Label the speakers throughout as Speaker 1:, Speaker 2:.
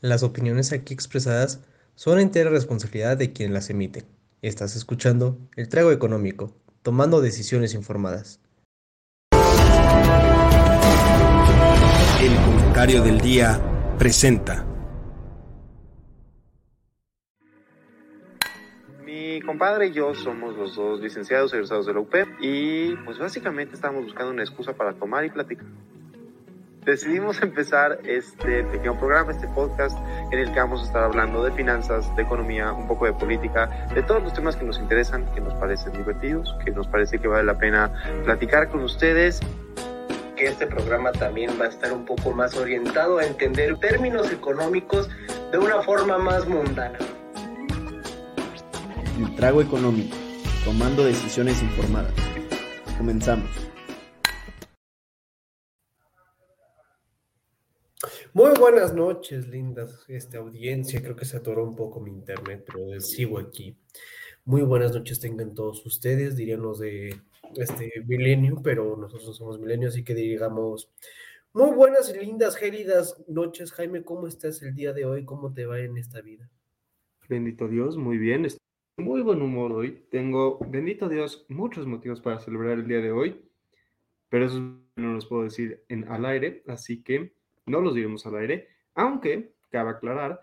Speaker 1: Las opiniones aquí expresadas son entera responsabilidad de quien las emite. Estás escuchando El Trago Económico, tomando decisiones informadas.
Speaker 2: El comentario del día presenta.
Speaker 3: Mi compadre y yo somos los dos licenciados egresados de la UP y pues básicamente estábamos buscando una excusa para tomar y platicar decidimos empezar este pequeño programa, este podcast, en el que vamos a estar hablando de finanzas, de economía, un poco de política, de todos los temas que nos interesan, que nos parecen divertidos, que nos parece que vale la pena platicar con ustedes.
Speaker 4: Que este programa también va a estar un poco más orientado a entender términos económicos de una forma más mundana.
Speaker 5: El trago económico, tomando decisiones informadas. Comenzamos.
Speaker 6: Muy buenas noches, lindas esta audiencia. Creo que se atoró un poco mi internet, pero sigo aquí. Muy buenas noches tengan todos ustedes, dirían los de este milenio, pero nosotros somos milenio, así que digamos muy buenas lindas, gélidas noches. Jaime, ¿cómo estás el día de hoy? ¿Cómo te va en esta vida?
Speaker 7: Bendito Dios, muy bien. Estoy muy buen humor hoy. Tengo, bendito Dios, muchos motivos para celebrar el día de hoy, pero eso no los puedo decir en al aire, así que no los diremos al aire, aunque cabe aclarar,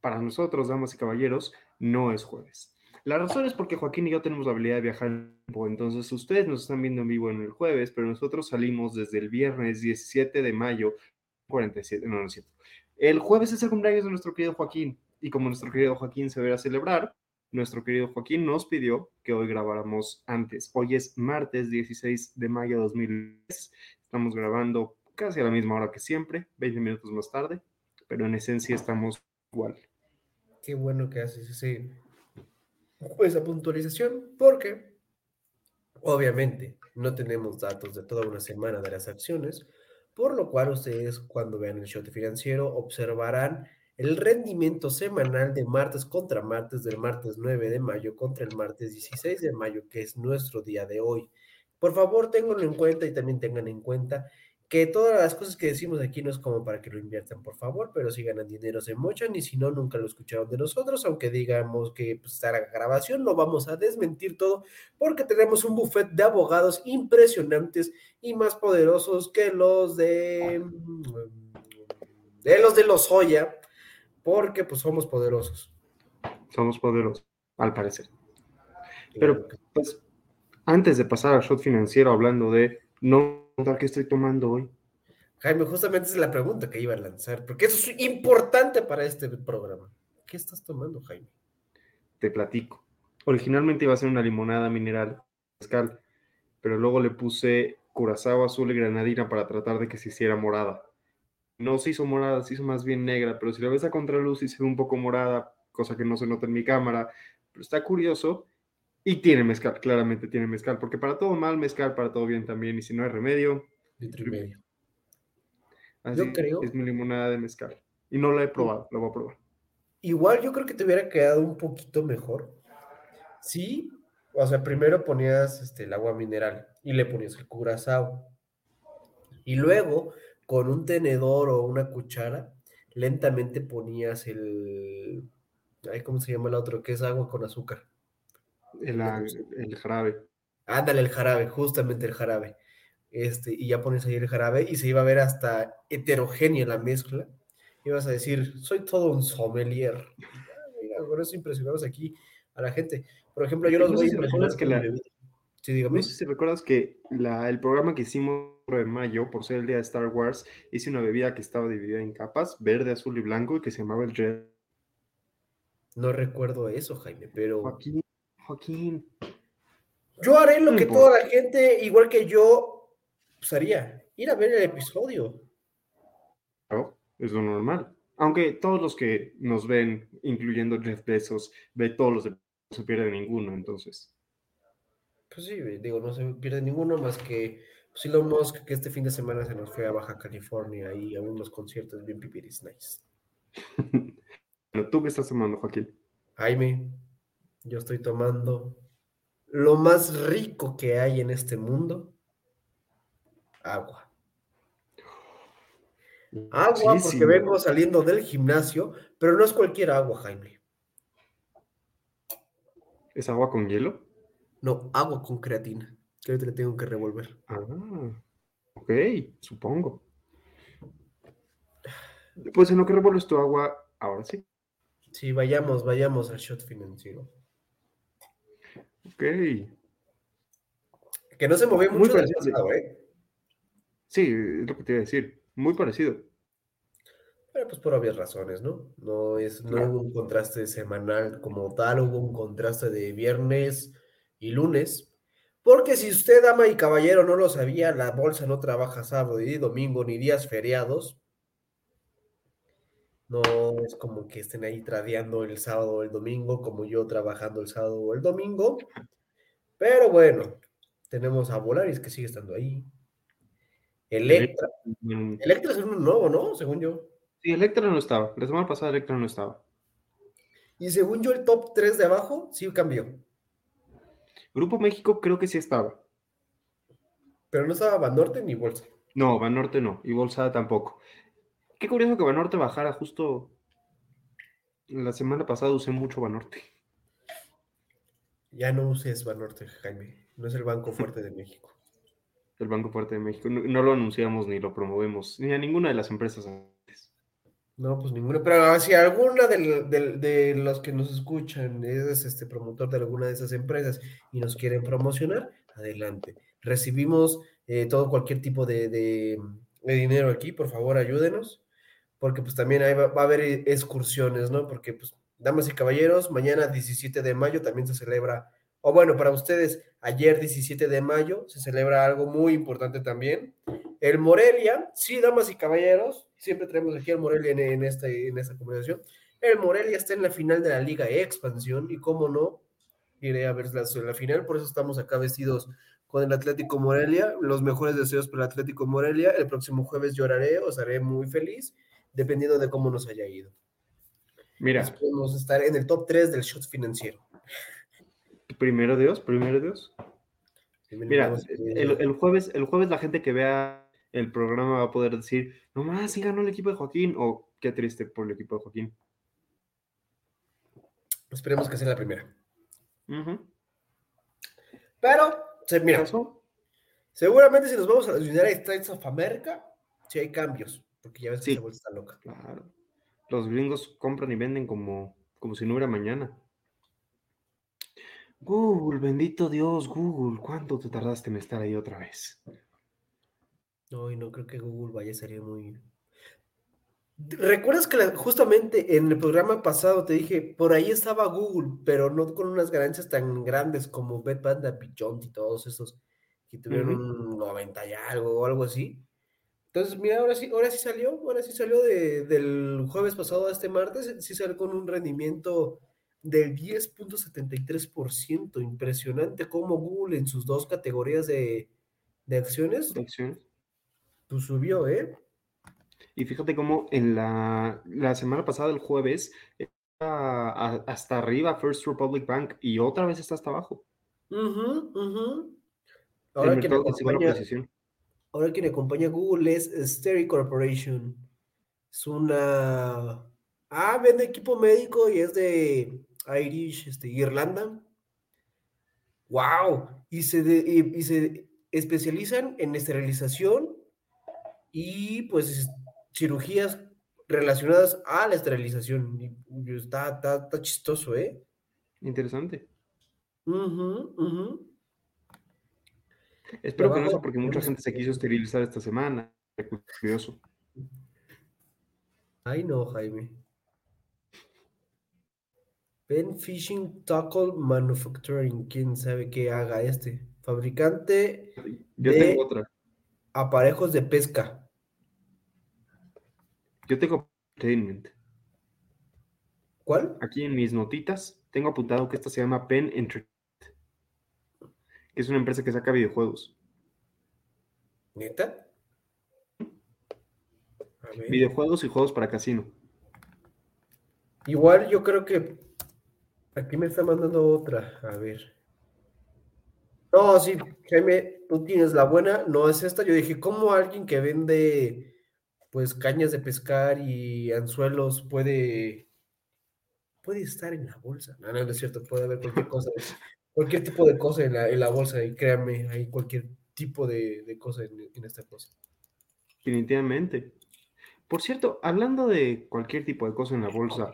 Speaker 7: para nosotros, damas y caballeros, no es jueves. La razón es porque Joaquín y yo tenemos la habilidad de viajar en tiempo, entonces ustedes nos están viendo en vivo en el jueves, pero nosotros salimos desde el viernes 17 de mayo, 47, no, no es cierto. El jueves es el cumpleaños de nuestro querido Joaquín, y como nuestro querido Joaquín se verá celebrar, nuestro querido Joaquín nos pidió que hoy grabáramos antes. Hoy es martes 16 de mayo de 2010. Estamos grabando casi a la misma hora que siempre, 20 minutos más tarde, pero en esencia estamos igual.
Speaker 6: Qué bueno que haces ese, esa puntualización, porque obviamente no tenemos datos de toda una semana de las acciones, por lo cual ustedes cuando vean el shot financiero observarán el rendimiento semanal de martes contra martes del martes 9 de mayo contra el martes 16 de mayo, que es nuestro día de hoy. Por favor, ténganlo en cuenta y también tengan en cuenta que todas las cosas que decimos aquí no es como para que lo inviertan, por favor, pero si ganan dinero se mochan y si no, nunca lo escucharon de nosotros, aunque digamos que pues, está la grabación, lo vamos a desmentir todo porque tenemos un buffet de abogados impresionantes y más poderosos que los de, de los de los Oya, porque pues somos poderosos.
Speaker 7: Somos poderosos, al parecer. Pero pues antes de pasar al shot financiero hablando de no qué estoy tomando hoy.
Speaker 6: Jaime, justamente es la pregunta que iba a lanzar, porque eso es importante para este programa. ¿Qué estás tomando, Jaime?
Speaker 7: Te platico. Originalmente iba a ser una limonada mineral, mezcal, pero luego le puse curazao azul y granadina para tratar de que se hiciera morada. No se hizo morada, se hizo más bien negra, pero si la ves a contraluz y se ve un poco morada, cosa que no se nota en mi cámara, pero está curioso y tiene mezcal, claramente tiene mezcal, porque para todo mal, mezcal, para todo bien también. Y si no hay remedio,
Speaker 6: litro y medio.
Speaker 7: Así yo creo. Es mi limonada de mezcal. Y no la he probado, la voy a probar.
Speaker 6: Igual yo creo que te hubiera quedado un poquito mejor. Sí, o sea, primero ponías este, el agua mineral y le ponías el curazao. Y luego, con un tenedor o una cuchara, lentamente ponías el. ¿Cómo se llama el otro? Que es agua con azúcar.
Speaker 7: El, el jarabe.
Speaker 6: Ándale, el jarabe, justamente el jarabe. Este, y ya pones ahí el jarabe y se iba a ver hasta heterogénea la mezcla. Ibas a decir, soy todo un sommelier. Mira, con eso impresionamos aquí a la gente. Por ejemplo, yo los voy a
Speaker 7: que la, sí, dígame. No sé si recuerdas que la, el programa que hicimos en mayo, por ser el día de Star Wars, hice una bebida que estaba dividida en capas, verde, azul y blanco, y que se llamaba el Red.
Speaker 6: No recuerdo eso, Jaime, pero...
Speaker 7: Aquí Joaquín.
Speaker 6: Yo haré lo que toda la gente, igual que yo, pues haría, ir a ver el episodio.
Speaker 7: Claro, es lo normal. Aunque todos los que nos ven, incluyendo Jeff Bezos, ve todos los no se pierde ninguno, entonces.
Speaker 6: Pues sí, digo, no se pierde ninguno más que pues, Elon Musk, que este fin de semana se nos fue a Baja California y a unos conciertos bien pipiris nice.
Speaker 7: bueno, ¿tú qué estás tomando, Joaquín?
Speaker 6: Jaime, yo estoy tomando lo más rico que hay en este mundo, agua. Agua, porque vengo saliendo del gimnasio, pero no es cualquier agua, Jaime.
Speaker 7: ¿Es agua con hielo?
Speaker 6: No, agua con creatina, que ahorita le tengo que revolver.
Speaker 7: Ah, ok, supongo. Pues en lo que revuelves tu agua, ahora sí.
Speaker 6: Sí, vayamos, vayamos al shot financiero.
Speaker 7: Ok.
Speaker 6: Que no se movió
Speaker 7: Muy
Speaker 6: mucho del
Speaker 7: parecido.
Speaker 6: pasado, ¿eh?
Speaker 7: Sí, es lo que te iba a decir. Muy parecido.
Speaker 6: Pero pues por obvias razones, ¿no? No, es, no
Speaker 7: Claro.
Speaker 6: hubo un contraste semanal como tal, hubo un contraste de viernes y lunes. Porque si usted, dama y caballero, no lo sabía, la bolsa no trabaja sábado y domingo ni días feriados. No es como que estén ahí tradeando el sábado o el domingo, como yo trabajando el sábado o el domingo. Pero bueno, tenemos a Volaris que sigue estando ahí. Electra. Electra es uno nuevo, ¿no? Según yo.
Speaker 7: Sí, Electra no estaba. La semana pasada Electra no estaba.
Speaker 6: Y según yo, el top 3 de abajo sí cambió.
Speaker 7: Grupo México creo que sí estaba.
Speaker 6: Pero no estaba Banorte ni Bolsa.
Speaker 7: No, Banorte no. Y Bolsa tampoco. Qué curioso que Banorte bajara justo. La semana pasada usé mucho Banorte.
Speaker 6: Ya no uses Banorte, Jaime. No es el banco fuerte de México.
Speaker 7: El Banco Fuerte de México. No, no lo anunciamos ni lo promovemos. Ni a ninguna de las empresas antes.
Speaker 6: No, pues ninguna. Pero si alguna de, los que nos escuchan es este promotor de alguna de esas empresas y nos quieren promocionar, adelante. Recibimos eh, todo cualquier tipo de dinero aquí, por favor, ayúdenos. Porque pues también ahí va, va a haber eh, excursiones, ¿no? Porque pues, damas y caballeros, mañana 17 de mayo también se celebra, o bueno, para ustedes, ayer 17 de mayo se celebra algo muy importante también. El Morelia, sí, damas y caballeros, siempre traemos aquí al Morelia en, en, este, en esta conversación. El Morelia está en la final de la Liga Expansión y cómo no, iré a ver la, la final, por eso estamos acá vestidos con el Atlético Morelia. Los mejores deseos para el Atlético Morelia. El próximo jueves lloraré, os haré muy feliz, dependiendo de cómo nos haya ido.
Speaker 7: Mira,
Speaker 6: Podemos estar en el top 3 del shot financiero.
Speaker 7: primero Dios, primero Dios. Mira, el, el jueves, el jueves la gente que vea el programa va a poder decir, no más, sí ganó el equipo de Joaquín, o qué triste por el equipo de Joaquín.
Speaker 6: Esperemos que sea la primera. Pero, se, mira, seguramente si nos vamos a los United States of America, sí hay cambios, porque ya ves que
Speaker 7: Sí.
Speaker 6: esa vuelta está loca.
Speaker 7: Claro. Los gringos compran y venden como, como si no hubiera mañana. Google, bendito Dios, Google, ¿cuánto te tardaste en estar ahí otra vez?
Speaker 6: No, y no creo que Google vaya a salir muy. ¿Recuerdas que la- justamente en el programa pasado te dije, por ahí estaba Google, pero no con unas ganancias tan grandes como Bed Panda, Beyond y todos esos que tuvieron
Speaker 7: Ujú.
Speaker 6: un 90 y algo o algo así? Entonces, mira, ahora sí, ahora sí salió, ahora sí salió de- del jueves pasado a este martes, sí salió con un rendimiento del 10.73%. Impresionante cómo Google en sus dos categorías de, de acciones
Speaker 7: de acciones.
Speaker 6: pues subió, ¿eh?
Speaker 7: Y fíjate cómo en la, la semana pasada, el jueves, estaba a- hasta arriba First Republic Bank y otra vez está hasta abajo.
Speaker 6: Ujú, ujú.
Speaker 7: El
Speaker 6: Ahora quien,
Speaker 7: mercado consiguió la
Speaker 6: acompaña,
Speaker 7: posición.
Speaker 6: Ahora quien acompaña a Google es Sterry Corporation. Es una... Ah, vende equipo médico y es de Irish, este, Irlanda. ¡Wow! Y se, de- y, y se especializan en esterilización y pues es- cirugías relacionadas a la esterilización. Y- está, está, está chistoso, ¿eh?
Speaker 7: Interesante.
Speaker 6: Ujú, ujú.
Speaker 7: Espero que no sea porque mucha gente se quiso esterilizar esta semana. Curioso.
Speaker 6: Ay, no, Jaime. Ben Fishing Tackle Manufacturing, quién sabe qué haga este. Fabricante
Speaker 7: Yo
Speaker 6: de
Speaker 7: tengo otra.
Speaker 6: aparejos de pesca.
Speaker 7: Yo tengo entertainment.
Speaker 6: ¿Cuál?
Speaker 7: Aquí en mis notitas tengo apuntado que esta se llama Pen Entertainment. Que es una empresa que saca videojuegos.
Speaker 6: ¿Neta? A ver.
Speaker 7: Videojuegos y juegos para casino.
Speaker 6: Igual yo creo que aquí me está mandando otra. A ver. No, sí, Jaime, tú tienes la buena, no es esta. Yo dije, ¿cómo alguien que vende pues cañas de pescar y anzuelos puede, puede estar en la bolsa. No, no, no es cierto, puede haber cualquier cosa, cualquier tipo de cosa en la, en la bolsa y créanme, hay cualquier tipo de, de cosa en, en esta cosa.
Speaker 7: Definitivamente. Por cierto, hablando de cualquier tipo de cosa en la bolsa,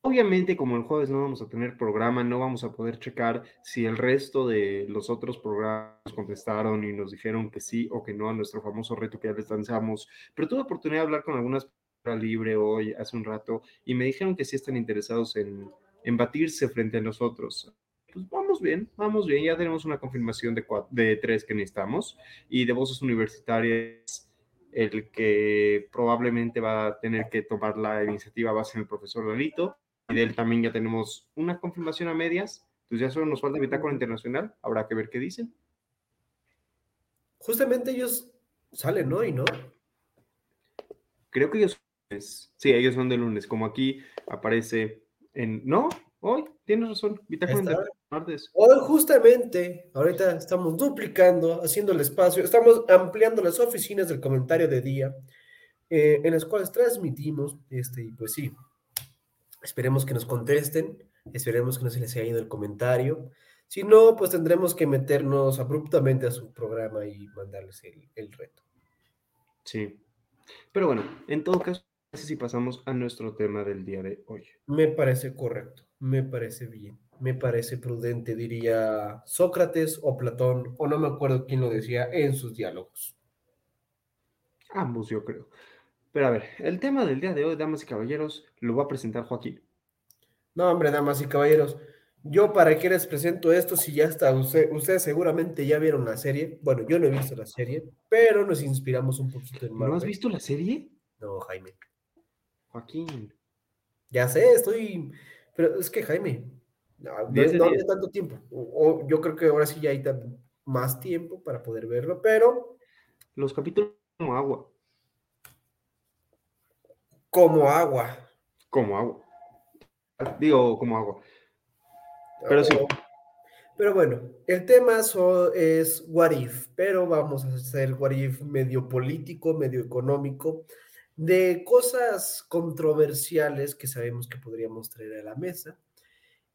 Speaker 7: obviamente como el jueves no vamos a tener programa, no vamos a poder checar si el resto de los otros programas contestaron y nos dijeron que sí o que no a nuestro famoso reto que ya les lanzamos, pero tuve oportunidad de hablar con algunas personas libre hoy, hace un rato, y me dijeron que sí están interesados en, en batirse frente a nosotros. Pues vamos bien, vamos bien, ya tenemos una confirmación de, cua- de tres que necesitamos y de voces universitarias el que probablemente va a tener que tomar la iniciativa va a ser el profesor Lalito, y de él también ya tenemos una confirmación a medias, entonces ya solo nos falta Bitácora Internacional, habrá que ver qué dicen.
Speaker 6: Justamente ellos salen hoy, ¿no?
Speaker 7: Creo que ellos son de lunes. sí, ellos son de lunes, como aquí aparece en, no, hoy, tienes razón, Bitácora. Internacional, martes.
Speaker 6: Hoy justamente, ahorita estamos duplicando, haciendo el espacio, estamos ampliando las oficinas del comentario de día, eh, en las cuales transmitimos, este, y pues sí, esperemos que nos contesten, esperemos que no se les haya ido el comentario, si no, pues tendremos que meternos abruptamente a su programa y mandarles el, el reto.
Speaker 7: Sí, pero bueno, en todo caso, si pasamos a nuestro tema del día de hoy.
Speaker 6: Me parece correcto, me parece bien, me parece prudente, diría Sócrates o Platón, o no me acuerdo quién lo decía en sus diálogos.
Speaker 7: Ambos, yo creo. Pero a ver, el tema del día de hoy, damas y caballeros, lo va a presentar Joaquín.
Speaker 6: No, hombre, damas y caballeros, yo para qué les presento esto si ya está, usted- ustedes seguramente ya vieron la serie, bueno, yo no he visto la serie, pero nos inspiramos un poquito en
Speaker 7: ¿No has visto la serie?
Speaker 6: No, Jaime,
Speaker 7: Joaquín.
Speaker 6: ya sé, estoy, pero es que Jaime, no, no, tanto tiempo, o, o yo creo que ahora sí ya hay más tiempo para poder verlo, pero
Speaker 7: Los capítulos como agua.
Speaker 6: como agua.
Speaker 7: Como agua. Digo, como agua. Pero sí.
Speaker 6: Pero bueno, el tema so- es What If, pero vamos a hacer What If medio político, medio económico, de cosas controversiales que sabemos que podríamos traer a la mesa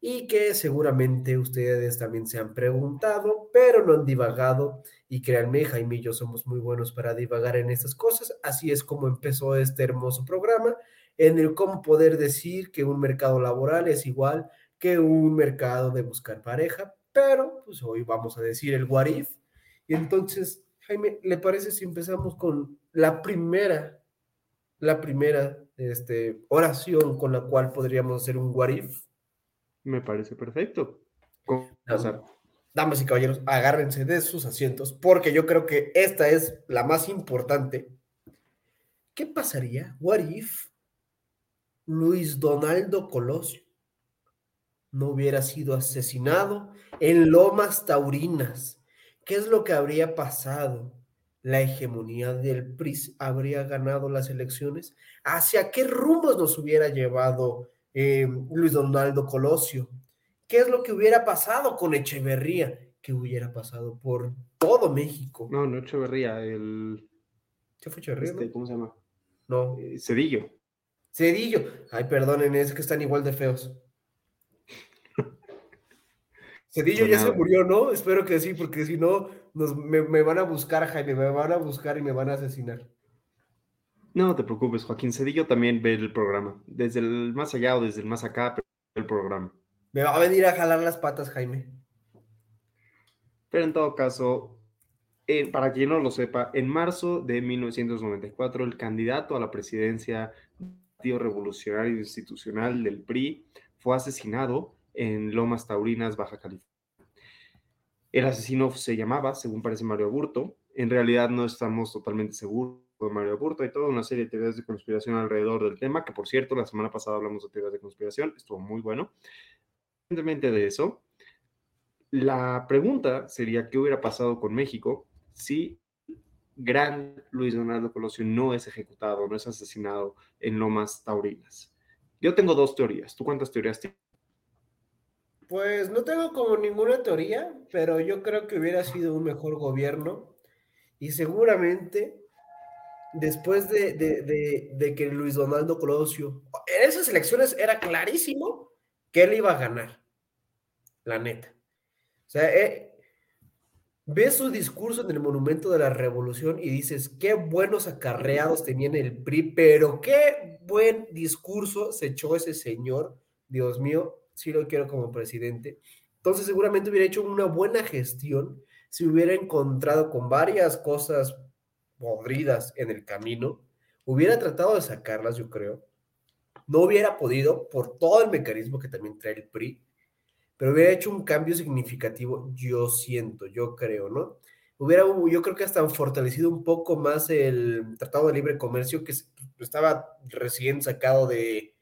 Speaker 6: y que seguramente ustedes también se han preguntado, pero no han divagado. Y créanme, Jaime y yo somos muy buenos para divagar en estas cosas. Así es como empezó este hermoso programa, en el cómo poder decir que un mercado laboral es igual que un mercado de buscar pareja, pero pues hoy vamos a decir el what. Y entonces, Jaime, ¿le parece si empezamos con la primera, la primera este, oración con la cual podríamos hacer un what?
Speaker 7: Me parece perfecto.
Speaker 6: Damas y caballeros, agárrense de sus asientos, porque yo creo que esta es la más importante. ¿Qué pasaría? What if Luis Donaldo Colosio no hubiera sido asesinado en Lomas Taurinas? ¿Qué es lo que habría pasado? ¿La hegemonía del PRI habría ganado las elecciones? ¿Hacia qué rumbos nos hubiera llevado eh, Luis Donaldo Colosio? ¿Qué es lo que hubiera pasado con Echeverría? ¿Qué hubiera pasado por todo México?
Speaker 7: No, no Echeverría, el.
Speaker 6: ¿Qué fue Echeverría?
Speaker 7: este,
Speaker 6: no?
Speaker 7: ¿Cómo se llama?
Speaker 6: No.
Speaker 7: Eh, Cedillo.
Speaker 6: Cedillo. Ay, perdonen, es que están igual de feos. Cedillo ya se murió, ¿no? Espero que sí, porque si no, nos, me, me van a buscar, Jaime, me van a buscar y me van a asesinar.
Speaker 7: No te preocupes, Joaquín Cedillo también ve el programa. Desde el más allá o desde el más acá, pero ve el programa.
Speaker 6: Me va a venir a jalar las patas, Jaime.
Speaker 7: Pero en todo caso, eh, para quien no lo sepa, en marzo de 1994, el candidato a la presidencia del Partido Revolucionario Institucional del PRI fue asesinado en Lomas Taurinas, Baja California. El asesino se llamaba, según parece Mario Aburto. En realidad no estamos totalmente seguros de Mario Aburto. Hay toda una serie de teorías de conspiración alrededor del tema, que por cierto, la semana pasada hablamos de teorías de conspiración, estuvo muy bueno. Independientemente de eso, la pregunta sería, ¿qué hubiera pasado con México si gran Luis Donaldo Colosio no es ejecutado, no es asesinado en Lomas Taurinas? Yo tengo dos teorías. ¿Tú cuántas teorías tienes?
Speaker 6: Pues no tengo como ninguna teoría, pero yo creo que hubiera sido un mejor gobierno y seguramente después de, que Luis Donaldo Colosio, en esas elecciones era clarísimo que él iba a ganar, la neta. O sea, eh, ves su discurso en el Monumento de la Revolución y dices, qué buenos acarreados tenían el PRI, pero qué buen discurso se echó ese señor, Dios mío, sí lo quiero como presidente. Entonces seguramente hubiera hecho una buena gestión si hubiera encontrado con varias cosas podridas en el camino, hubiera tratado de sacarlas, yo creo. No hubiera podido por todo el mecanismo que también trae el PRI, pero hubiera hecho un cambio significativo, yo siento, yo creo, ¿no? Hubiera, yo creo que hasta fortalecido un poco más el Tratado de Libre Comercio que estaba recién sacado de,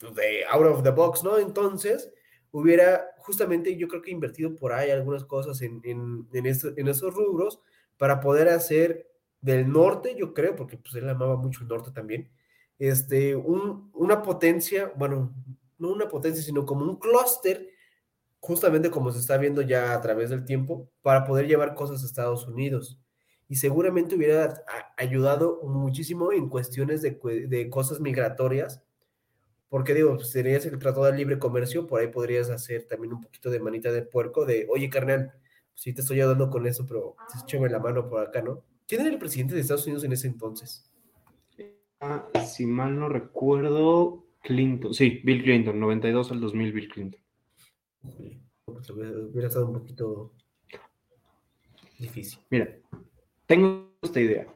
Speaker 6: de out of the box, ¿no? Entonces, hubiera justamente, yo creo que invertido por ahí algunas cosas en, en, en, en esos rubros para poder hacer del norte, yo creo, porque pues él amaba mucho el norte también, este, un, una potencia, bueno, no una potencia, sino como un clúster, justamente como se está viendo ya a través del tiempo, para poder llevar cosas a Estados Unidos. Y seguramente hubiera ayudado muchísimo en cuestiones de, de cosas migratorias, porque digo, pues, serías el tratado de libre comercio, por ahí podrías hacer también un poquito de manita de puerco, de, oye, carnal, sí te estoy ayudando con eso, pero échame la mano por acá, ¿no? ¿Quién era el presidente de Estados Unidos en ese entonces?
Speaker 7: Ah, si mal no recuerdo, Clinton. Sí, Bill Clinton, 92 al 2000, Bill Clinton.
Speaker 6: Hubiera estado un poquito difícil.
Speaker 7: Mira, tengo esta idea.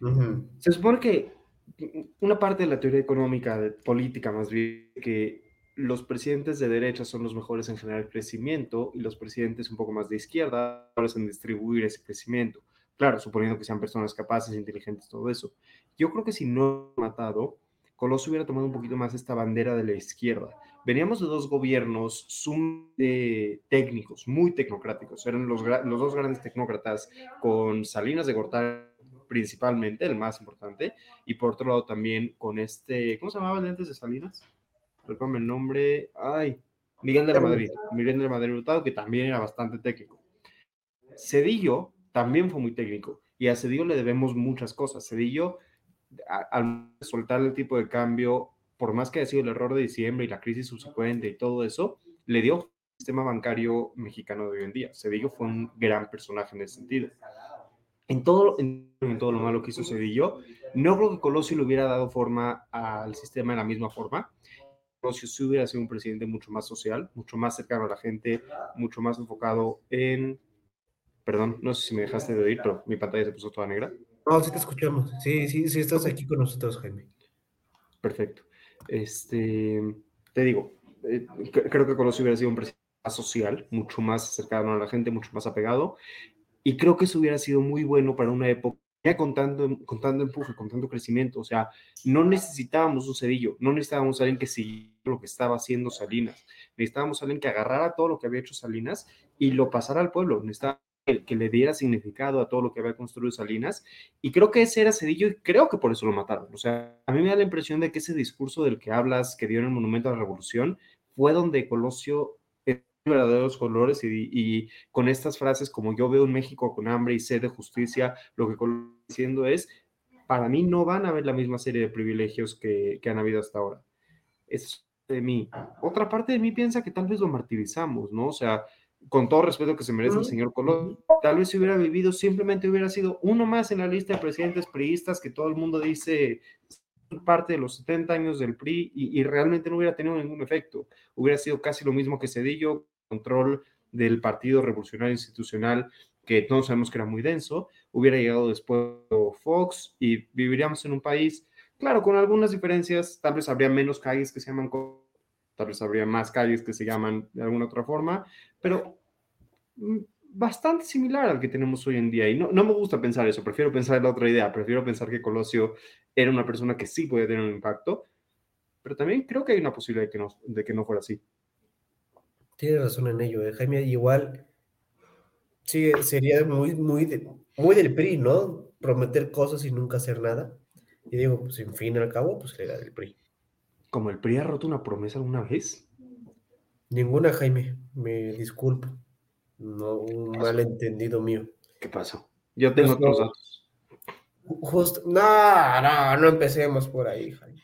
Speaker 7: Uh -huh. Se supone que una parte de la teoría económica, de política más bien, que los presidentes de derecha son los mejores en generar crecimiento y los presidentes un poco más de izquierda en distribuir ese crecimiento. Claro, suponiendo que sean personas capaces, inteligentes, todo eso. Yo creo que si no matado, Colosio hubiera tomado un poquito más esta bandera de la izquierda. Veníamos de dos gobiernos sum, eh, técnicos, muy tecnocráticos. Eran los, los, dos grandes tecnócratas con Salinas de Gortari principalmente, el más importante, y por otro lado también con este, ¿cómo se llamaba el antes de Salinas? Recuerdo el nombre, ay, Miguel de la Madrid, Miguel de la Madrid Hurtado, que también era bastante técnico. Cedillo también fue muy técnico. Y a Cedillo le debemos muchas cosas. Cedillo, al soltar el tipo de cambio, por más que haya sido el error de diciembre y la crisis subsecuente y todo eso, le dio el sistema bancario mexicano de hoy en día. Cedillo fue un gran personaje en ese sentido. En todo, en, en todo lo malo que hizo Cedillo, no creo que Colosio le hubiera dado forma al sistema de la misma forma. Colosio sí hubiera sido un presidente mucho más social, mucho más cercano a la gente, mucho más enfocado en Perdón, no sé si me dejaste de oír, pero mi pantalla se puso toda negra.
Speaker 6: No, sí te escuchamos. Sí, sí, sí estás aquí con nosotros, Jaime.
Speaker 7: Perfecto. Este, te digo, eh, creo que Colosio hubiera sido un presidente más social, mucho más cercano a la gente, mucho más apegado, y creo que eso hubiera sido muy bueno para una época ya con tanto, con tanto empuje, con tanto crecimiento, o sea, no necesitábamos un cedillo, no necesitábamos alguien que siguiera lo que estaba haciendo Salinas, necesitábamos alguien que agarrara todo lo que había hecho Salinas y lo pasara al pueblo, necesitábamos que, le diera significado a todo lo que había construido Salinas. Y creo que ese era Cedillo y creo que por eso lo mataron. O sea, a mí me da la impresión de que ese discurso del que hablas, que dio en el Monumento a la Revolución, fue donde Colosio verdaderos colores y, con estas frases como yo veo un México con hambre y sed de justicia, lo que Colosio diciendo es, para mí no van a haber la misma serie de privilegios que, que han habido hasta ahora. Es de mí. Otra parte de mí piensa que tal vez lo martirizamos, ¿no? O sea, con todo respeto que se merece el señor Colón, tal vez si hubiera vivido, simplemente hubiera sido uno más en la lista de presidentes priistas que todo el mundo dice parte de los 70 años del PRI y, y, realmente no hubiera tenido ningún efecto. Hubiera sido casi lo mismo que Cedillo, control del Partido Revolucionario Institucional, que todos sabemos que era muy denso, hubiera llegado después Fox y viviríamos en un país, claro, con algunas diferencias, tal vez habría menos calles que se llaman tal vez habría más calles que se llaman de alguna otra forma, pero bastante similar al que tenemos hoy en día. Y no, no me gusta pensar eso, prefiero pensar en la otra idea, prefiero pensar que Colosio era una persona que sí podía tener un impacto, pero también creo que hay una posibilidad de que no, de que no fuera así.
Speaker 6: Tienes razón en ello, ¿eh? Jaime, igual sí, sería muy, muy, de, muy del PRI, ¿no? Prometer cosas y nunca hacer nada. Y digo, pues en fin al cabo, pues era del PRI.
Speaker 7: ¿Como el PRI ha roto una promesa alguna vez?
Speaker 6: Ninguna, Jaime. Me disculpo. No, un malentendido mío.
Speaker 7: ¿Qué pasó? Yo tengo
Speaker 6: pues
Speaker 7: otros datos.
Speaker 6: Justo, no, no, no empecemos por ahí, Jaime.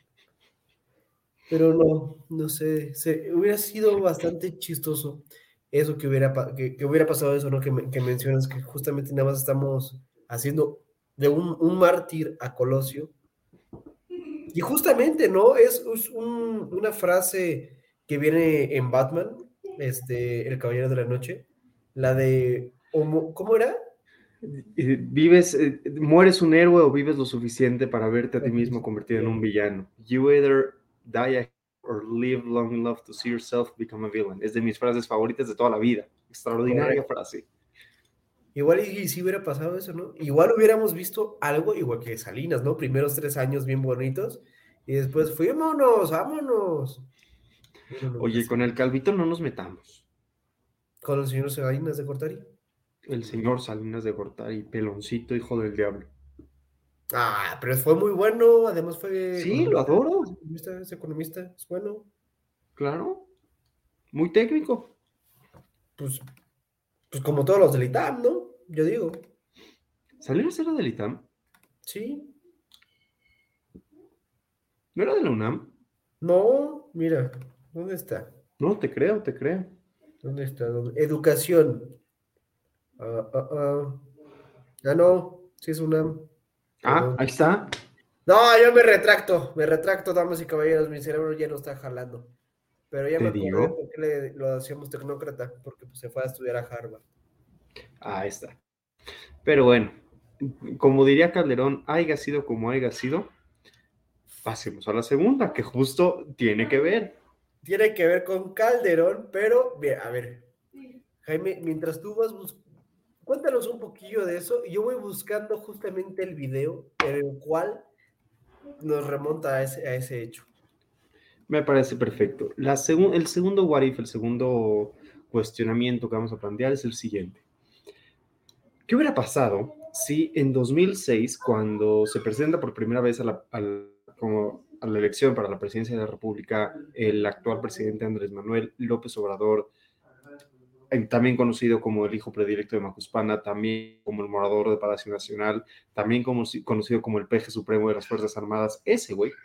Speaker 6: Pero no, no sé, se, hubiera sido bastante chistoso eso que hubiera, que, que hubiera pasado eso, ¿no? Que, me- que mencionas que justamente nada más estamos haciendo de un, un mártir a Colosio. Y justamente, ¿no? Es, es un- una frase que viene en Batman, este, El Caballero de la Noche, la de, ¿cómo era?
Speaker 7: Eh, Vives, eh, mueres un héroe o vives lo suficiente para verte a ti mismo convertido en un villano. You either die a or live long enough to see yourself become a villain. Es de mis frases favoritas de toda la vida. Extraordinaria frase.
Speaker 6: Igual y, y si hubiera pasado eso, ¿no? Igual hubiéramos visto algo igual que Salinas, ¿no? Primeros tres años bien bonitos y después fuímonos, vámonos.
Speaker 7: Oye,
Speaker 6: pasó.
Speaker 7: con el calvito no nos metamos.
Speaker 6: con el señor Salinas de Cortari.
Speaker 7: El señor Salinas de Gortari, peloncito, hijo del diablo.
Speaker 6: Ah, pero fue muy bueno, además fue...
Speaker 7: Sí, lo adoro.
Speaker 6: Es economista, es economista, es bueno.
Speaker 7: Claro. Muy técnico.
Speaker 6: Pues, pues como todos los del ITAM, ¿no? Yo digo,
Speaker 7: ¿Salinas era del ITAM?
Speaker 6: sí.
Speaker 7: ¿No era de la UNAM?
Speaker 6: No, mira, ¿dónde está?
Speaker 7: No, te creo, te creo.
Speaker 6: ¿Dónde está? ¿Dónde? Educación. Ah, ah, no, sí es una...
Speaker 7: Ah,
Speaker 6: Perdón.
Speaker 7: ahí está.
Speaker 6: No, yo me retracto, me retracto, damas y caballeros, mi cerebro ya no está jalando. Pero ya
Speaker 7: ¿Te
Speaker 6: me acordé
Speaker 7: digo?
Speaker 6: por qué le, lo hacíamos tecnócrata, porque pues, se fue a estudiar a Harvard.
Speaker 7: Ahí está. Pero bueno, como diría Calderón, haya sido como haya sido, pasemos a la segunda, que justo tiene que ver.
Speaker 6: Tiene que ver con Calderón, pero, bien, a ver, Jaime, mientras tú vas bus- cuéntanos un poquillo de eso, yo voy buscando justamente el video en el cual nos remonta a ese, a ese hecho.
Speaker 7: Me parece perfecto. La el segundo what el segundo cuestionamiento que vamos a plantear es el siguiente. ¿Qué hubiera pasado si en 2006, cuando se presenta por primera vez a la, a la elección para la presidencia de la República, el actual presidente Andrés Manuel López Obrador, eh, también conocido como el hijo predilecto de Macuspana, también como el morador de Palacio Nacional, también como, conocido como el peje supremo de las Fuerzas Armadas, ese güey, ¿qué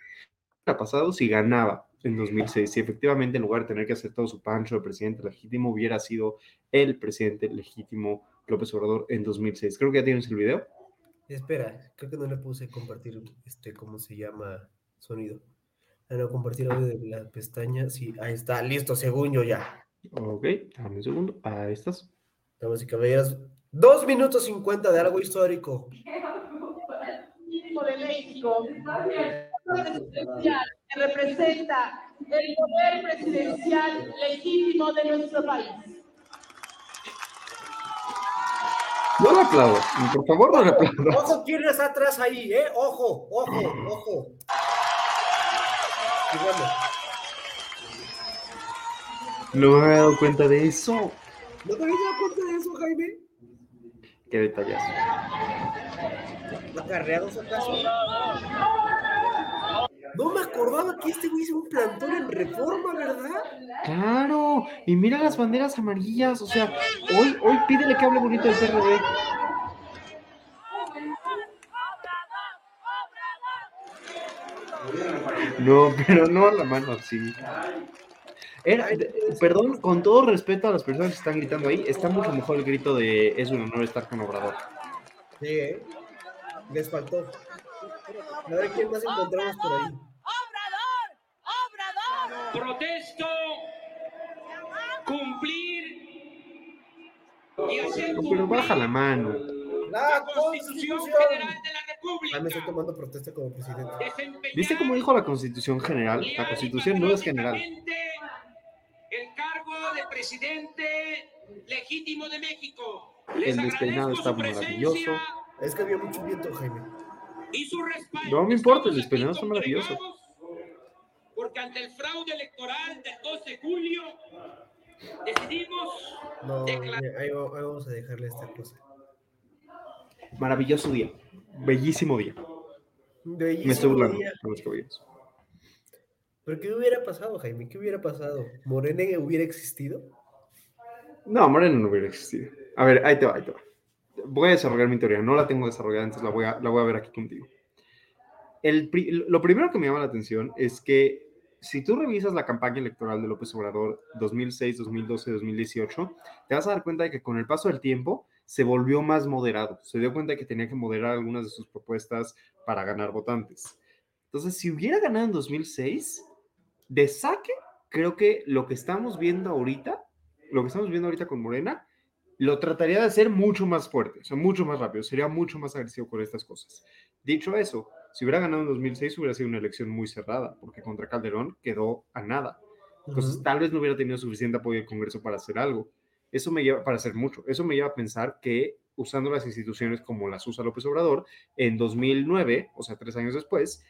Speaker 7: hubiera pasado si ganaba en 2006? Si efectivamente en lugar de tener que hacer todo su pancho de presidente legítimo, hubiera sido el presidente legítimo López Obrador en 2006. Creo que ya tienes el video.
Speaker 6: Espera, creo que no le puse compartir, este, ¿cómo se llama? Sonido. Ah, no, compartir audio de la pestaña. Sí, ahí está, listo, según yo ya.
Speaker 7: Ok, dame un segundo. Ahí estás.
Speaker 6: Damas y caballeros, dos minutos cincuenta de algo histórico.
Speaker 8: de México que representa el poder presidencial legítimo de nuestro país.
Speaker 7: No le aplaudo. Por favor, no le aplaudo.
Speaker 6: Ojo, ¿quién está atrás ahí, eh? Ojo, ojo, ojo. Y bueno,
Speaker 7: No me había dado cuenta de eso.
Speaker 6: ¿no te habías dado cuenta de eso, Jaime?
Speaker 7: Qué detallazo.
Speaker 6: ¿Acarreados acaso? No me acordaba que este güey hizo un plantón en reforma, ¿verdad?
Speaker 7: Claro. Y mira las banderas amarillas. O sea, hoy, hoy pídele que hable bonito del PRD. No, pero no a la mano así. Era, perdón, con todo respeto a las personas que están gritando ahí, está mucho mejor el grito de es un honor estar con Obrador.
Speaker 6: Sí, ¿eh? Les faltó. A ver quién más encontramos por ahí.
Speaker 9: protesto cumplir y hacer
Speaker 7: No, pero baja la mano.
Speaker 6: La
Speaker 9: Constitución. Federal de la
Speaker 6: Ah, me estoy
Speaker 9: República.
Speaker 6: tomando protesta como presidente.
Speaker 7: ¿Viste cómo dijo la Constitución General? La Constitución no es general.
Speaker 9: El cargo de presidente legítimo de México. Les
Speaker 7: El despeinado está maravilloso.
Speaker 6: Es que había mucho viento, Jaime.
Speaker 9: Y su respaldo.
Speaker 7: No me importa, el
Speaker 9: aquí
Speaker 7: despeinado está maravilloso.
Speaker 9: Porque ante el fraude electoral del 12 de julio decidimos
Speaker 6: No,
Speaker 9: declarar
Speaker 6: mira, ahí, va- ahí vamos a dejarle esta cosa.
Speaker 7: Maravilloso día. Bellísimo día. Me estoy
Speaker 6: Bellísimo
Speaker 7: burlando.
Speaker 6: día.
Speaker 7: con los caballeros.
Speaker 6: ¿Pero qué hubiera pasado, Jaime? ¿Qué hubiera pasado? ¿Morena hubiera existido?
Speaker 7: No, Moreno no hubiera existido. A ver, ahí te va, ahí te va. Voy a desarrollar mi teoría, no la tengo desarrollada, entonces la voy a, la voy a ver aquí contigo. El, lo primero que me llama la atención es que si tú revisas la campaña electoral de López Obrador 2006, 2012, 2018, te vas a dar cuenta de que con el paso del tiempo se volvió más moderado. Se dio cuenta de que tenía que moderar algunas de sus propuestas para ganar votantes. Entonces, si hubiera ganado en 2006, de saque, creo que lo que estamos viendo ahorita, lo que estamos viendo ahorita con Morena, lo trataría de hacer mucho más fuerte, o sea, mucho más rápido, sería mucho más agresivo con estas cosas. Dicho eso, si hubiera ganado en 2006 hubiera sido una elección muy cerrada, porque contra Calderón quedó a nada. Entonces, tal vez no hubiera tenido suficiente apoyo del Congreso para hacer algo. Eso me lleva, para hacer mucho, eso me lleva a pensar que usando las instituciones como las usa López Obrador, en 2009, o sea, tres años después,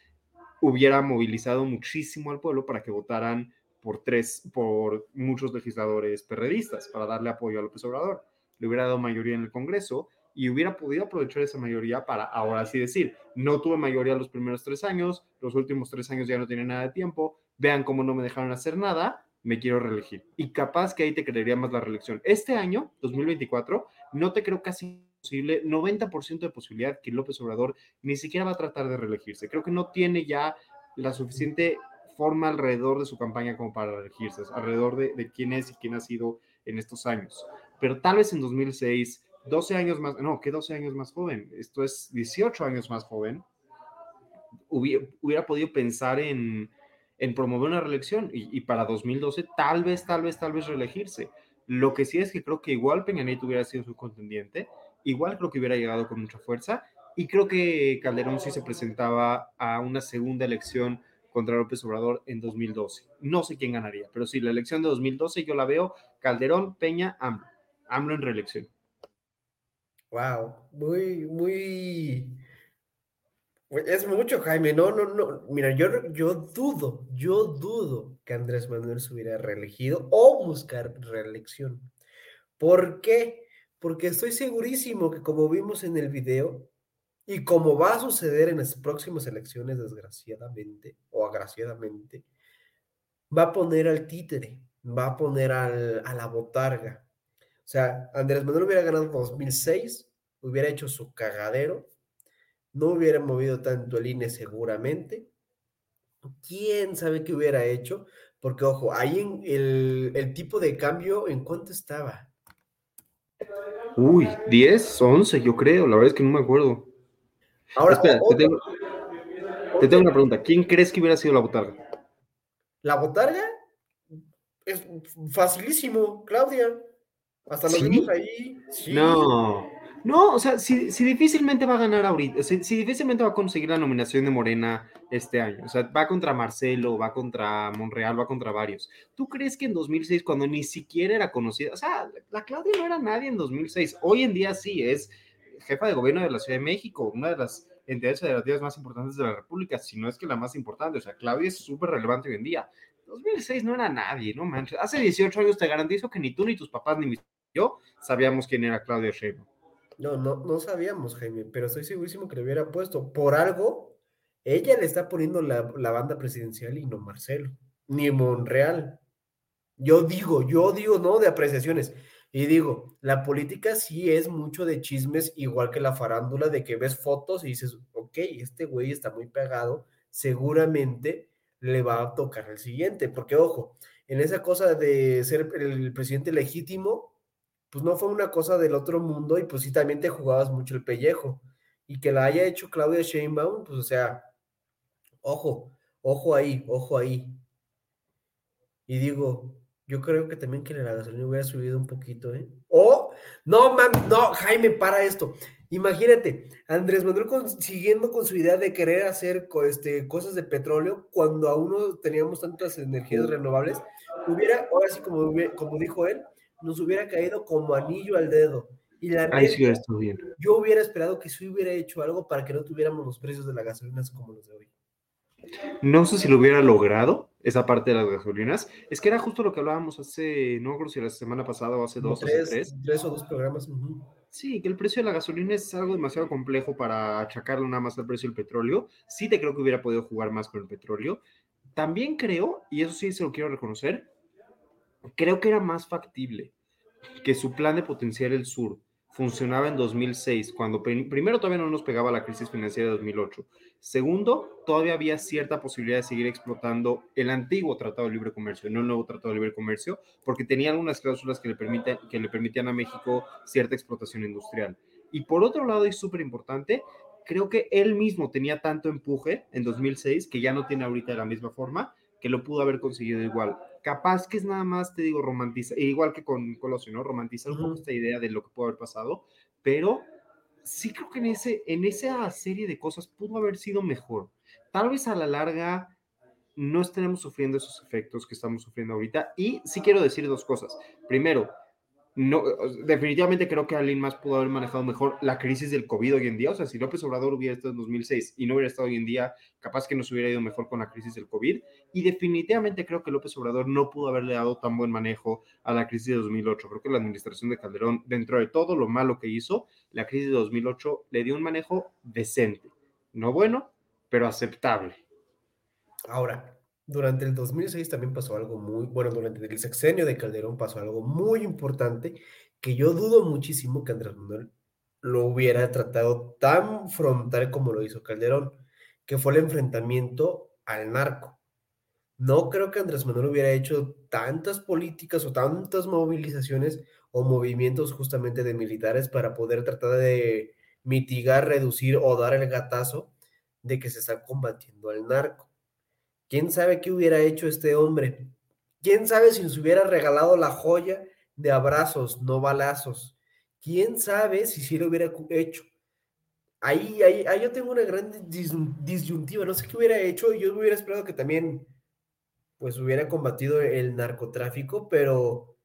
Speaker 7: hubiera movilizado muchísimo al pueblo para que votaran por tres, por muchos legisladores perredistas, para darle apoyo a López Obrador le hubiera dado mayoría en el Congreso y hubiera podido aprovechar esa mayoría para ahora sí decir, no tuve mayoría los primeros tres años, los últimos tres años ya no tiene nada de tiempo, vean cómo no me dejaron hacer nada, me quiero reelegir. Y capaz que ahí te creería más la reelección. Este año, 2024, no te creo casi posible, 90% de posibilidad que López Obrador ni siquiera va a tratar de reelegirse. Creo que no tiene ya la suficiente forma alrededor de su campaña como para reelegirse, alrededor de, de quién es y quién ha sido en estos años pero tal vez en 2006, 12 años más, no, que 12 años más joven, esto es 18 años más joven, hubiera, podido pensar en, en, promover una reelección y, para 2012 tal vez, tal vez, tal vez reelegirse. Lo que sí es que creo que igual Peña Nieto hubiera sido su contendiente, igual creo que hubiera llegado con mucha fuerza y creo que Calderón sí se presentaba a una segunda elección contra López Obrador en 2012. No sé quién ganaría, pero sí, la elección de 2012 yo la veo Calderón, Peña, AMLO. AMLO en reelección.
Speaker 6: Wow, muy, muy. Es mucho, Jaime. No, no, no. Mira, yo, yo dudo, yo dudo que Andrés Manuel se hubiera reelegido o buscar reelección. ¿Por qué? Porque estoy segurísimo que como vimos en el video y como va a suceder en las próximas elecciones, desgraciadamente o agraciadamente, va a poner al títere, va a poner al, a la botarga, o sea, Andrés Manuel hubiera ganado en 2006, hubiera hecho su cagadero, no hubiera movido tanto el INE seguramente. ¿Quién sabe qué hubiera hecho? Porque, ojo, ahí en el, tipo de cambio, ¿en cuánto estaba?
Speaker 7: Uy, 10, 11, yo creo, la verdad es que no me acuerdo. Ahora, Espera, te, tengo, te tengo una pregunta. ¿Quién crees que hubiera sido la botarga?
Speaker 6: ¿La botarga? Es facilísimo, Claudia. Hasta lo vimos ahí.
Speaker 7: No, no, o sea, si, difícilmente va a ganar ahorita, si, difícilmente va a conseguir la nominación de Morena este año, o sea, va contra Marcelo, va contra Monreal, va contra varios. ¿Tú crees que en 2006, cuando ni siquiera era conocida, o sea, la Claudia no era nadie en 2006, hoy en día sí es jefa de gobierno de la Ciudad de México, una de las entidades federativas más importantes de la República, si no es que la más importante, o sea, Claudia es súper relevante hoy en día. 2006 no era nadie, no manches. Hace 18 años te garantizo que ni tú, ni tus papás, ni mis yo sabíamos quién era Claudia Sheinbaum.
Speaker 6: No, no, no sabíamos, Jaime, pero estoy segurísimo que le hubiera puesto. Por algo, ella le está poniendo la, banda presidencial y no Marcelo, ni Monreal. Yo digo, yo digo, no de apreciaciones. Y digo, la política sí es mucho de chismes, igual que la farándula, de que ves fotos y dices, ok, este güey está muy pegado, seguramente le va a tocar el siguiente. Porque, ojo, en esa cosa de ser el presidente legítimo, pues no fue una cosa del otro mundo y pues sí también te jugabas mucho el pellejo. Y que la haya hecho Claudia Sheinbaum, pues o sea, ojo, ojo ahí, ojo ahí. Y digo, yo creo que también que la gasolina hubiera subido un poquito, ¿eh? O, no, man, no, Jaime, para esto. Imagínate, Andrés Manuel siguiendo con su idea de querer hacer este, cosas de petróleo cuando aún no teníamos tantas energías renovables, hubiera, ahora sí, como, como dijo él, nos hubiera caído como anillo al dedo. Y la
Speaker 7: bien.
Speaker 6: Yo hubiera esperado que se hubiera hecho algo para que no tuviéramos los precios de las gasolinas como los de hoy.
Speaker 7: No sé si lo hubiera logrado, esa parte de las gasolinas. Es que era justo lo que hablábamos hace, no creo si la semana pasada o hace dos o tres.
Speaker 6: Tres o dos programas.
Speaker 7: Sí, que el precio de la gasolina es algo demasiado complejo para achacarlo nada más al precio del petróleo. Sí te creo que hubiera podido jugar más con el petróleo. También creo, y eso sí se lo quiero reconocer, creo que era más factible que su plan de potenciar el sur funcionaba en 2006, cuando primero todavía no nos pegaba la crisis financiera de 2008. Segundo, todavía había cierta posibilidad de seguir explotando el antiguo Tratado de Libre Comercio, no el nuevo Tratado de Libre Comercio, porque tenía algunas cláusulas que le, permiten, que le permitían a México cierta explotación industrial. Y por otro lado, y súper importante, creo que él mismo tenía tanto empuje en 2006 que ya no tiene ahorita de la misma forma, que lo pudo haber conseguido igual. Capaz que es nada más, te digo, romantiza, igual que con Colosio, ¿no? Romantizar un poco esta idea de lo que pudo haber pasado, pero sí creo que en, ese, en esa serie de cosas pudo haber sido mejor. Tal vez a la larga no estaremos sufriendo esos efectos que estamos sufriendo ahorita. Y sí quiero decir dos cosas. Primero, no, definitivamente creo que alguien más pudo haber manejado mejor la crisis del COVID hoy en día. O sea, si López Obrador hubiera estado en 2006 y no hubiera estado hoy en día, capaz que nos hubiera ido mejor con la crisis del COVID. Y definitivamente creo que López Obrador no pudo haberle dado tan buen manejo a la crisis de 2008. Creo que la administración de Calderón, dentro de todo lo malo que hizo, la crisis de 2008 le dio un manejo decente. No bueno, pero aceptable.
Speaker 6: Ahora, durante el 2006 también pasó algo muy, bueno, durante el sexenio de Calderón pasó algo muy importante que yo dudo muchísimo que Andrés Manuel lo hubiera tratado tan frontal como lo hizo Calderón, que fue el enfrentamiento al narco. No creo que Andrés Manuel hubiera hecho tantas políticas o tantas movilizaciones o movimientos justamente de militares para poder tratar de mitigar, reducir o dar el gatazo de que se está combatiendo al narco. ¿Quién sabe qué hubiera hecho este hombre? ¿Quién sabe si nos hubiera regalado la joya de abrazos, no balazos? ¿Quién sabe si sí lo hubiera hecho? Ahí, ahí, ahí yo tengo una gran disyuntiva, no sé qué hubiera hecho, yo hubiera esperado que también pues hubiera combatido el narcotráfico, pero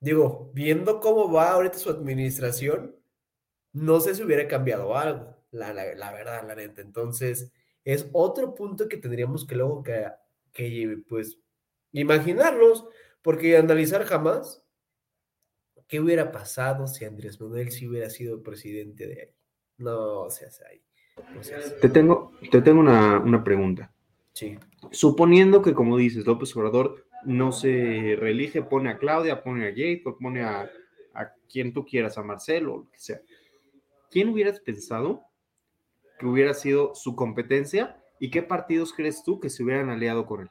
Speaker 6: digo, viendo cómo va ahorita su administración, no sé si hubiera cambiado algo, la, la verdad, la neta. Entonces, es otro punto que tendríamos que luego que, que pues imaginarnos, porque analizar jamás qué hubiera pasado si Andrés Manuel si hubiera sido presidente de ahí. No seas ahí.
Speaker 7: Te tengo, te tengo una, una pregunta.
Speaker 6: Sí.
Speaker 7: Suponiendo que, como dices, López Obrador no se reelige, pone a Claudia, pone a Jade, pone a, a quien tú quieras, a Marcelo, o lo que sea. ¿Quién hubieras pensado que hubiera sido su competencia y qué partidos crees tú que se hubieran aliado con él?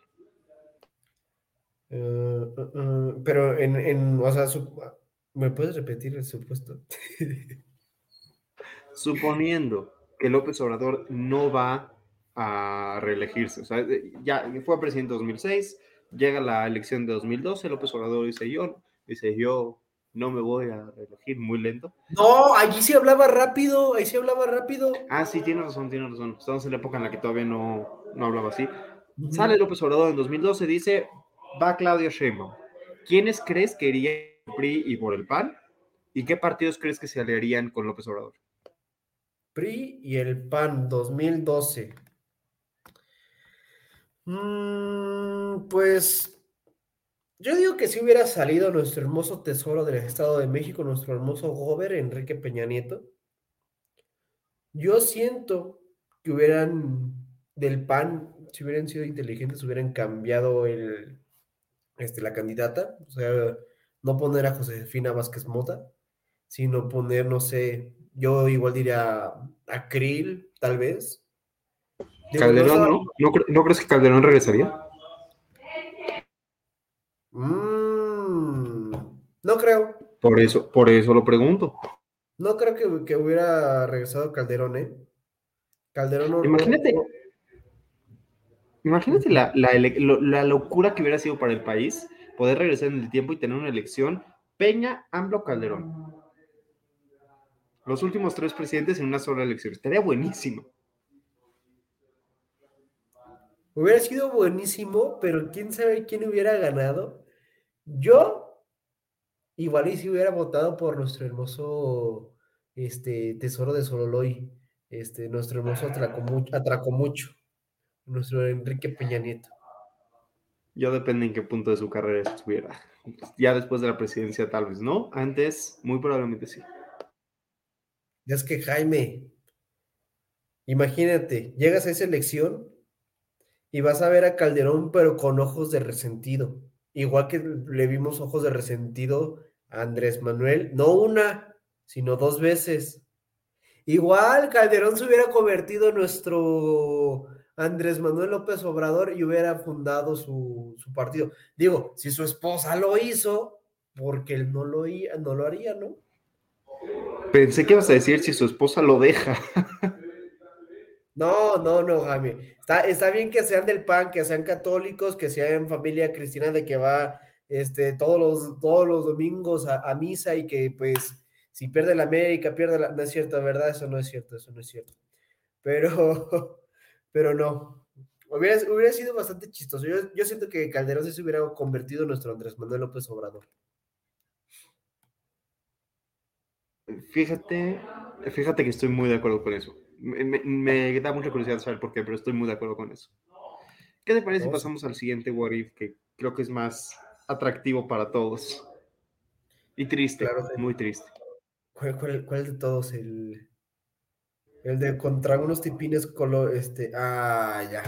Speaker 6: Eh, eh, eh, pero en, en, o sea, ¿me puedes repetir el supuesto?
Speaker 7: Suponiendo que López Obrador no va a reelegirse, o sea, ya fue presidente en 2006, llega la elección de 2012, López Obrador dice yo, dice yo no me voy a reelegir muy lento.
Speaker 6: No, allí sí hablaba rápido, ahí sí hablaba rápido.
Speaker 7: Ah, sí, tiene razón, tiene razón. Estamos en la época en la que todavía no, no hablaba así. Sale López Obrador en 2012, dice, va Claudio Sheinbaum. ¿Quiénes crees que irían por PRI y por el PAN? ¿Y qué partidos crees que se aliarían con López Obrador?
Speaker 6: PRI y el PAN 2012. Mm, pues yo digo que si hubiera salido nuestro hermoso tesoro del Estado de México, nuestro hermoso gober Enrique Peña Nieto, yo siento que hubieran del PAN, si hubieran sido inteligentes, hubieran cambiado el, este, la candidata, o sea, no poner a Josefina Vázquez Mota, sino poner, no sé, yo igual diría a Krill, tal vez.
Speaker 7: Calderón, ¿no? ¿no? ¿No crees que Calderón regresaría?
Speaker 6: Mm, no creo.
Speaker 7: Por eso, por eso lo pregunto.
Speaker 6: No creo que, hubiera regresado Calderón, ¿eh? Calderón no.
Speaker 7: Imagínate. Imagínate la, la, locura que hubiera sido para el país poder regresar en el tiempo y tener una elección Peña, AMLO, Calderón. Los últimos tres presidentes en una sola elección. Estaría buenísimo.
Speaker 6: Hubiera sido buenísimo, pero quién sabe quién hubiera ganado. Yo, igual y si hubiera votado por nuestro hermoso este, tesoro de Sololoy, este, nuestro hermoso atraco mucho, nuestro Enrique Peña Nieto.
Speaker 7: Yo depende en qué punto de su carrera estuviera. Ya después de la presidencia, tal vez no. Antes, muy probablemente sí.
Speaker 6: Es que Jaime, imagínate, llegas a esa elección y vas a ver a Calderón, pero con ojos de resentido. Igual que le vimos ojos de resentido a Andrés Manuel, no una, sino dos veces. Igual Calderón se hubiera convertido en nuestro Andrés Manuel López Obrador y hubiera fundado su, su partido. Digo, si su esposa lo hizo, porque él no lo, no lo haría, ¿no?
Speaker 7: Pensé que ibas a decir si su esposa lo deja.
Speaker 6: No, no, no, Jaime. Está, está bien que sean del PAN, que sean católicos, que sean familia cristiana de que va este, todos, los, todos los domingos a, misa y que pues si pierde la América, pierde la... No es cierto, ¿verdad? Eso no es cierto, eso no es cierto. Pero, pero no. Hubiera, hubiera sido bastante chistoso. Yo, yo siento que Calderón se hubiera convertido en nuestro Andrés Manuel López Obrador.
Speaker 7: Fíjate, fíjate que estoy muy de acuerdo con eso. Me, me, da mucha curiosidad saber por qué, pero estoy muy de acuerdo con eso. ¿Qué te parece si pasamos al siguiente What If, que creo que es más atractivo para todos? Y triste, claro, muy triste.
Speaker 6: ¿Cuál, cuál, cuál de todos? El, el de contra unos tipines color, este, ah, ya.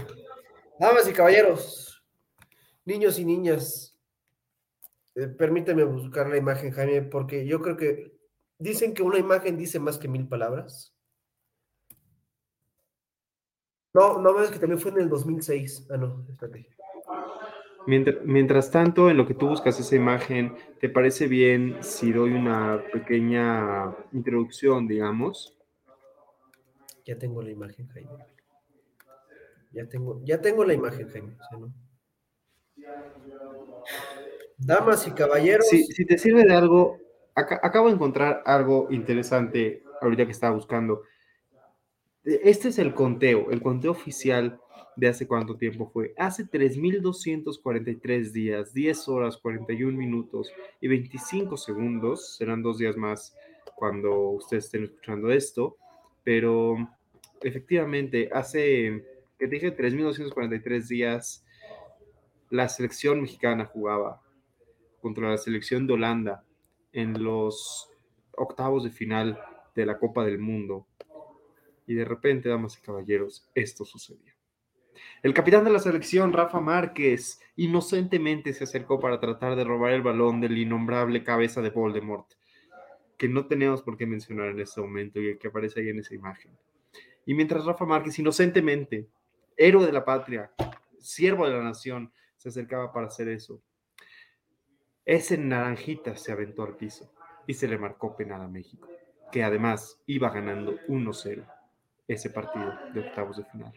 Speaker 6: Damas y caballeros, niños y niñas, eh, permíteme buscar la imagen, Jaime, porque yo creo que dicen que una imagen dice más que mil palabras. No, no ves que también fue en el 2006. Ah, no, espérate.
Speaker 7: Mientras, mientras, tanto, en lo que tú buscas esa imagen, ¿te parece bien si doy una pequeña introducción, digamos?
Speaker 6: Ya tengo la imagen, Jaime. Ya tengo, ya tengo la imagen, Jaime. ¿no? Damas y caballeros.
Speaker 7: Si, si te sirve de algo, acabo de encontrar algo interesante ahorita que estaba buscando. Este es el conteo, el conteo oficial de hace cuánto tiempo fue. Hace 3.243 días, 10 horas, 41 minutos y 25 segundos. Serán dos días más cuando ustedes estén escuchando esto. Pero efectivamente, hace, que dije, 3.243 días, la selección mexicana jugaba contra la selección de Holanda en los octavos de final de la Copa del Mundo. Y de repente, damas y caballeros, esto sucedió. El capitán de la selección, Rafa Márquez, inocentemente se acercó para tratar de robar el balón del innombrable cabeza de Voldemort, que no tenemos por qué mencionar en este momento y que aparece ahí en esa imagen. Y mientras Rafa Márquez, inocentemente, héroe de la patria, siervo de la nación, se acercaba para hacer eso, ese naranjita se aventó al piso y se le marcó penal a México, que además iba ganando 1-0 ese partido de octavos de final.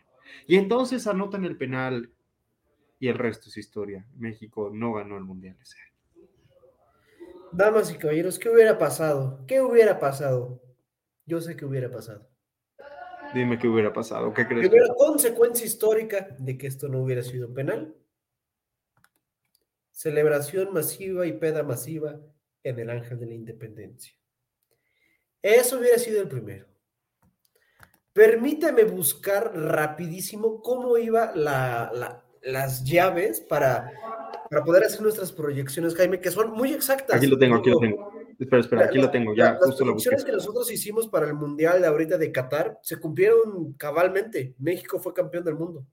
Speaker 7: Y entonces anotan el penal y el resto es historia. México no ganó el Mundial ese año.
Speaker 6: Damas y caballeros, ¿qué hubiera pasado? ¿Qué hubiera pasado? Yo sé qué hubiera pasado.
Speaker 7: Dime qué hubiera pasado. ¿Qué crees?
Speaker 6: Primera consecuencia histórica de que esto no hubiera sido penal. Celebración masiva y peda masiva en el Ángel de la Independencia. Eso hubiera sido el primero. Permítame buscar rapidísimo cómo iba las llaves para, para poder hacer nuestras proyecciones, Jaime, que son muy exactas.
Speaker 7: Aquí lo tengo, aquí lo tengo. Espera, espera, aquí lo tengo, ya
Speaker 6: las justo proyecciones que nosotros hicimos para el Mundial de ahorita de Qatar se cumplieron cabalmente. México fue campeón del mundo.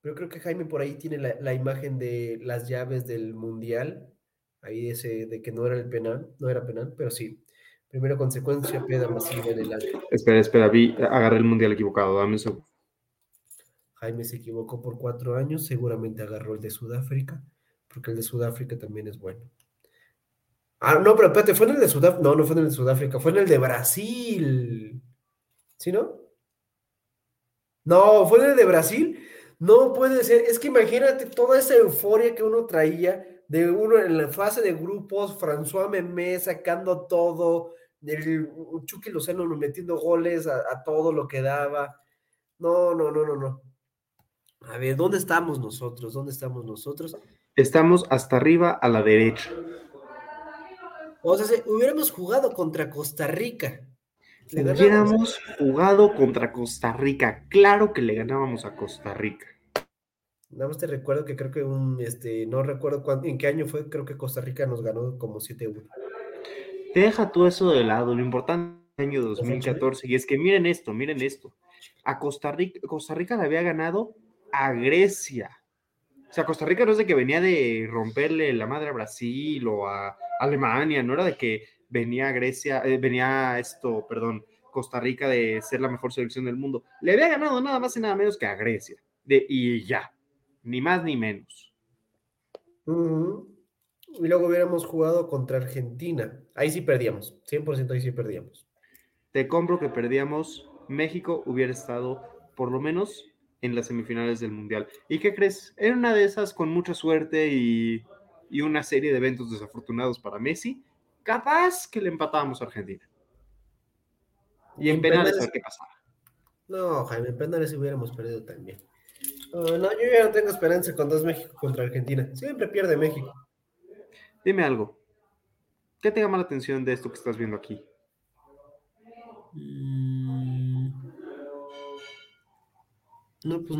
Speaker 6: Pero creo que Jaime por ahí tiene la, la imagen de las llaves del Mundial. Ahí ese de que no era el penal, no era penal, pero sí. Primera consecuencia, piedra masiva en el.
Speaker 7: Espera, espera, vi, agarré el mundial equivocado, dame eso.
Speaker 6: Jaime se equivocó por cuatro años, seguramente agarró el de Sudáfrica, porque el de Sudáfrica también es bueno. Ah, no, pero espérate, fue en el de Sudáfrica. No, no fue en el de Sudáfrica, fue en el de Brasil. ¿Sí, no? No, fue en el de Brasil. No puede ser. Es que imagínate toda esa euforia que uno traía de uno en la fase de grupos, François Memé sacando todo, el Chucky Lozano metiendo goles a, todo lo que daba. No, no, no, no, no. A ver, ¿dónde estamos nosotros? ¿Dónde estamos nosotros?
Speaker 7: Estamos hasta arriba a la derecha.
Speaker 6: O sea, si hubiéramos jugado contra Costa Rica.
Speaker 7: hubiéramos jugado contra Costa Rica. Claro que le ganábamos a Costa Rica.
Speaker 6: Nada más te recuerdo que creo que un, este, no recuerdo en qué año fue, creo que Costa Rica nos ganó como 7-1.
Speaker 7: Deja todo eso de lado, lo importante es el año 2014, y es que miren esto, miren esto. A Costa Rica, Costa Rica le había ganado a Grecia. O sea, Costa Rica no es de que venía de romperle la madre a Brasil o a Alemania, no era de que venía Grecia, eh, venía esto, perdón, Costa Rica de ser la mejor selección del mundo. Le había ganado nada más y nada menos que a Grecia. De, y ya, ni más ni menos.
Speaker 6: Y luego hubiéramos jugado contra Argentina. Ahí sí perdíamos. 100% ahí sí perdíamos.
Speaker 7: Te compro que perdíamos, México hubiera estado por lo menos en las semifinales del Mundial. ¿Y qué crees? Era una de esas con mucha suerte y, y una serie de eventos desafortunados para Messi. Capaz que le empatábamos a Argentina. Y en,
Speaker 6: En
Speaker 7: penales,
Speaker 6: penales-
Speaker 7: a ver qué pasaba.
Speaker 6: No, Jaime, en penales hubiéramos perdido también. No, no, yo ya no tengo esperanza con dos México contra Argentina. Siempre pierde México.
Speaker 7: Dime algo. ¿Qué te llama la atención de esto que estás viendo aquí?
Speaker 6: Mm. No, pues.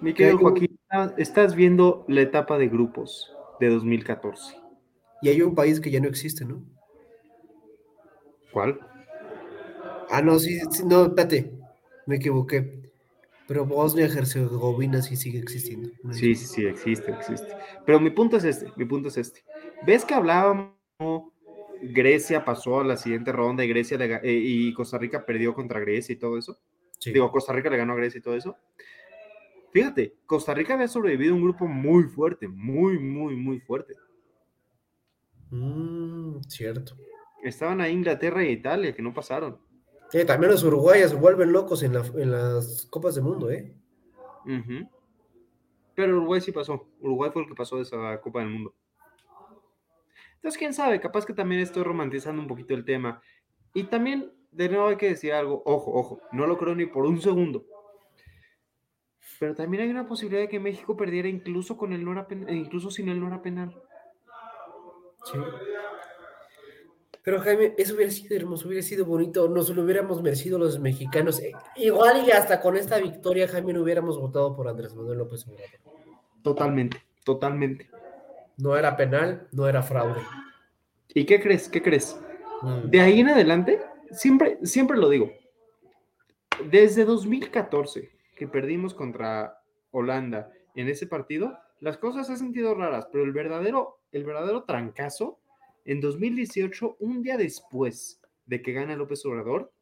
Speaker 7: Mi
Speaker 6: Que
Speaker 7: querido
Speaker 6: un-
Speaker 7: Joaquín, estás- estás viendo la etapa de grupos de 2014.
Speaker 6: Y hay un país que ya no existe, ¿no?
Speaker 7: ¿Cuál?
Speaker 6: Ah, no, sí, sí, no, espérate. Me equivoqué. Pero Bosnia-Herzegovina sí sigue existiendo.
Speaker 7: Sí, sí, sí, existe, existe. Pero mi punto es este, mi punto es este. ¿Ves que hablábamos Grecia pasó a la siguiente ronda y Grecia le eh, y Costa Rica perdió contra Grecia y todo eso?
Speaker 6: Sí.
Speaker 7: Digo, Costa Rica le ganó a Grecia y todo eso. Fíjate, Costa Rica había sobrevivido a un grupo muy fuerte, muy, muy, muy fuerte.
Speaker 6: Mm, cierto.
Speaker 7: Estaban ahí Inglaterra e Italia, que no pasaron.
Speaker 6: Sí, también los uruguayos se vuelven locos en, la- en las Copas del Mundo, ¿eh?
Speaker 7: Pero Uruguay sí pasó. Uruguay fue el que pasó de esa Copa del Mundo. Entonces, quién sabe, capaz que también estoy romantizando un poquito el tema. Y también, de nuevo hay que decir algo, ojo, ojo, no lo creo ni por un segundo. Pero también hay una posibilidad de que México perdiera incluso con el no era incluso sin el no era penal.
Speaker 6: Sí. Pero Jaime, eso hubiera sido hermoso, hubiera sido bonito, nos lo hubiéramos merecido los mexicanos. Eh, Igual y hasta con esta victoria, Jaime, no hubiéramos votado por Andrés Manuel López Obrador.
Speaker 7: Totalmente, totalmente.
Speaker 6: No era penal, no era fraude.
Speaker 7: ¿Y qué crees? ¿Qué crees?
Speaker 6: Mm.
Speaker 7: De ahí en adelante, siempre, siempre lo digo. Desde 2014, que perdimos contra Holanda en ese partido, las cosas se han sentido raras, pero el verdadero, el verdadero trancazo, en 2018, un día después de que gana López Obrador,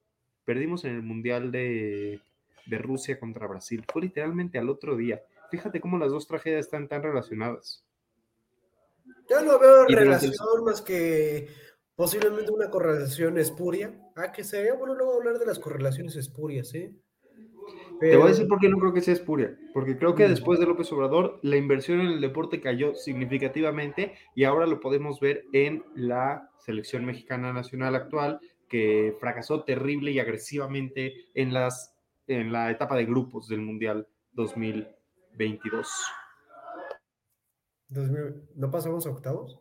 Speaker 7: perdimos en el Mundial de, de Rusia contra Brasil. Fue literalmente al otro día. Fíjate cómo las dos tragedias están tan relacionadas.
Speaker 6: Yo no veo
Speaker 7: el-
Speaker 6: relación más que posiblemente una correlación espuria. Ah, que sería bueno luego hablar de las correlaciones espurias, ¿eh?
Speaker 7: Te voy a decir por qué no creo que sea espuria. Porque creo que después de López Obrador, la inversión en el deporte cayó significativamente y ahora lo podemos ver en la selección mexicana nacional actual, que fracasó terrible y agresivamente en, las, en la etapa de grupos del Mundial 2022.
Speaker 6: 2000 ¿No pasamos a octavos?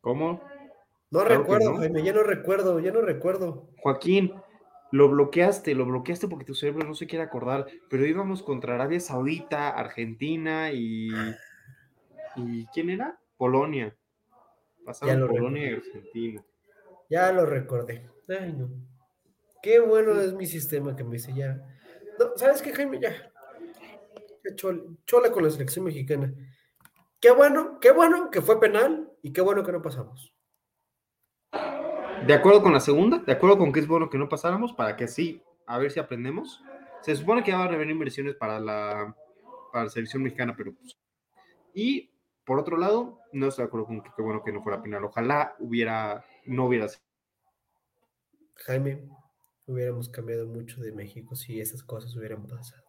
Speaker 7: ¿Cómo?
Speaker 6: No
Speaker 7: Claro
Speaker 6: recuerdo,
Speaker 7: no.
Speaker 6: Jaime, ya no recuerdo, ya no recuerdo.
Speaker 7: Joaquín, lo bloqueaste, lo bloqueaste porque tu cerebro no se quiere acordar, pero íbamos contra Arabia Saudita, Argentina y... ¿Y quién era? Polonia. Pasaron
Speaker 6: lo
Speaker 7: Polonia y. Argentina.
Speaker 6: Ya lo recordé. Ay, no. Qué bueno es mi sistema que me dice ya. No, ¿sabes qué, Jaime? Ya. Chola con la selección mexicana. Qué bueno, qué bueno que fue penal y qué bueno que no pasamos.
Speaker 7: De acuerdo con la segunda, de acuerdo con que es bueno que no pasáramos, para que así, a ver si aprendemos. Se supone que van a haber inversiones para la, para la selección mexicana, pero pues, Y por otro lado, no estoy de acuerdo con que qué bueno que no fuera penal. Ojalá hubiera, no hubiera sido.
Speaker 6: Jaime, hubiéramos cambiado mucho de México si esas cosas hubieran pasado.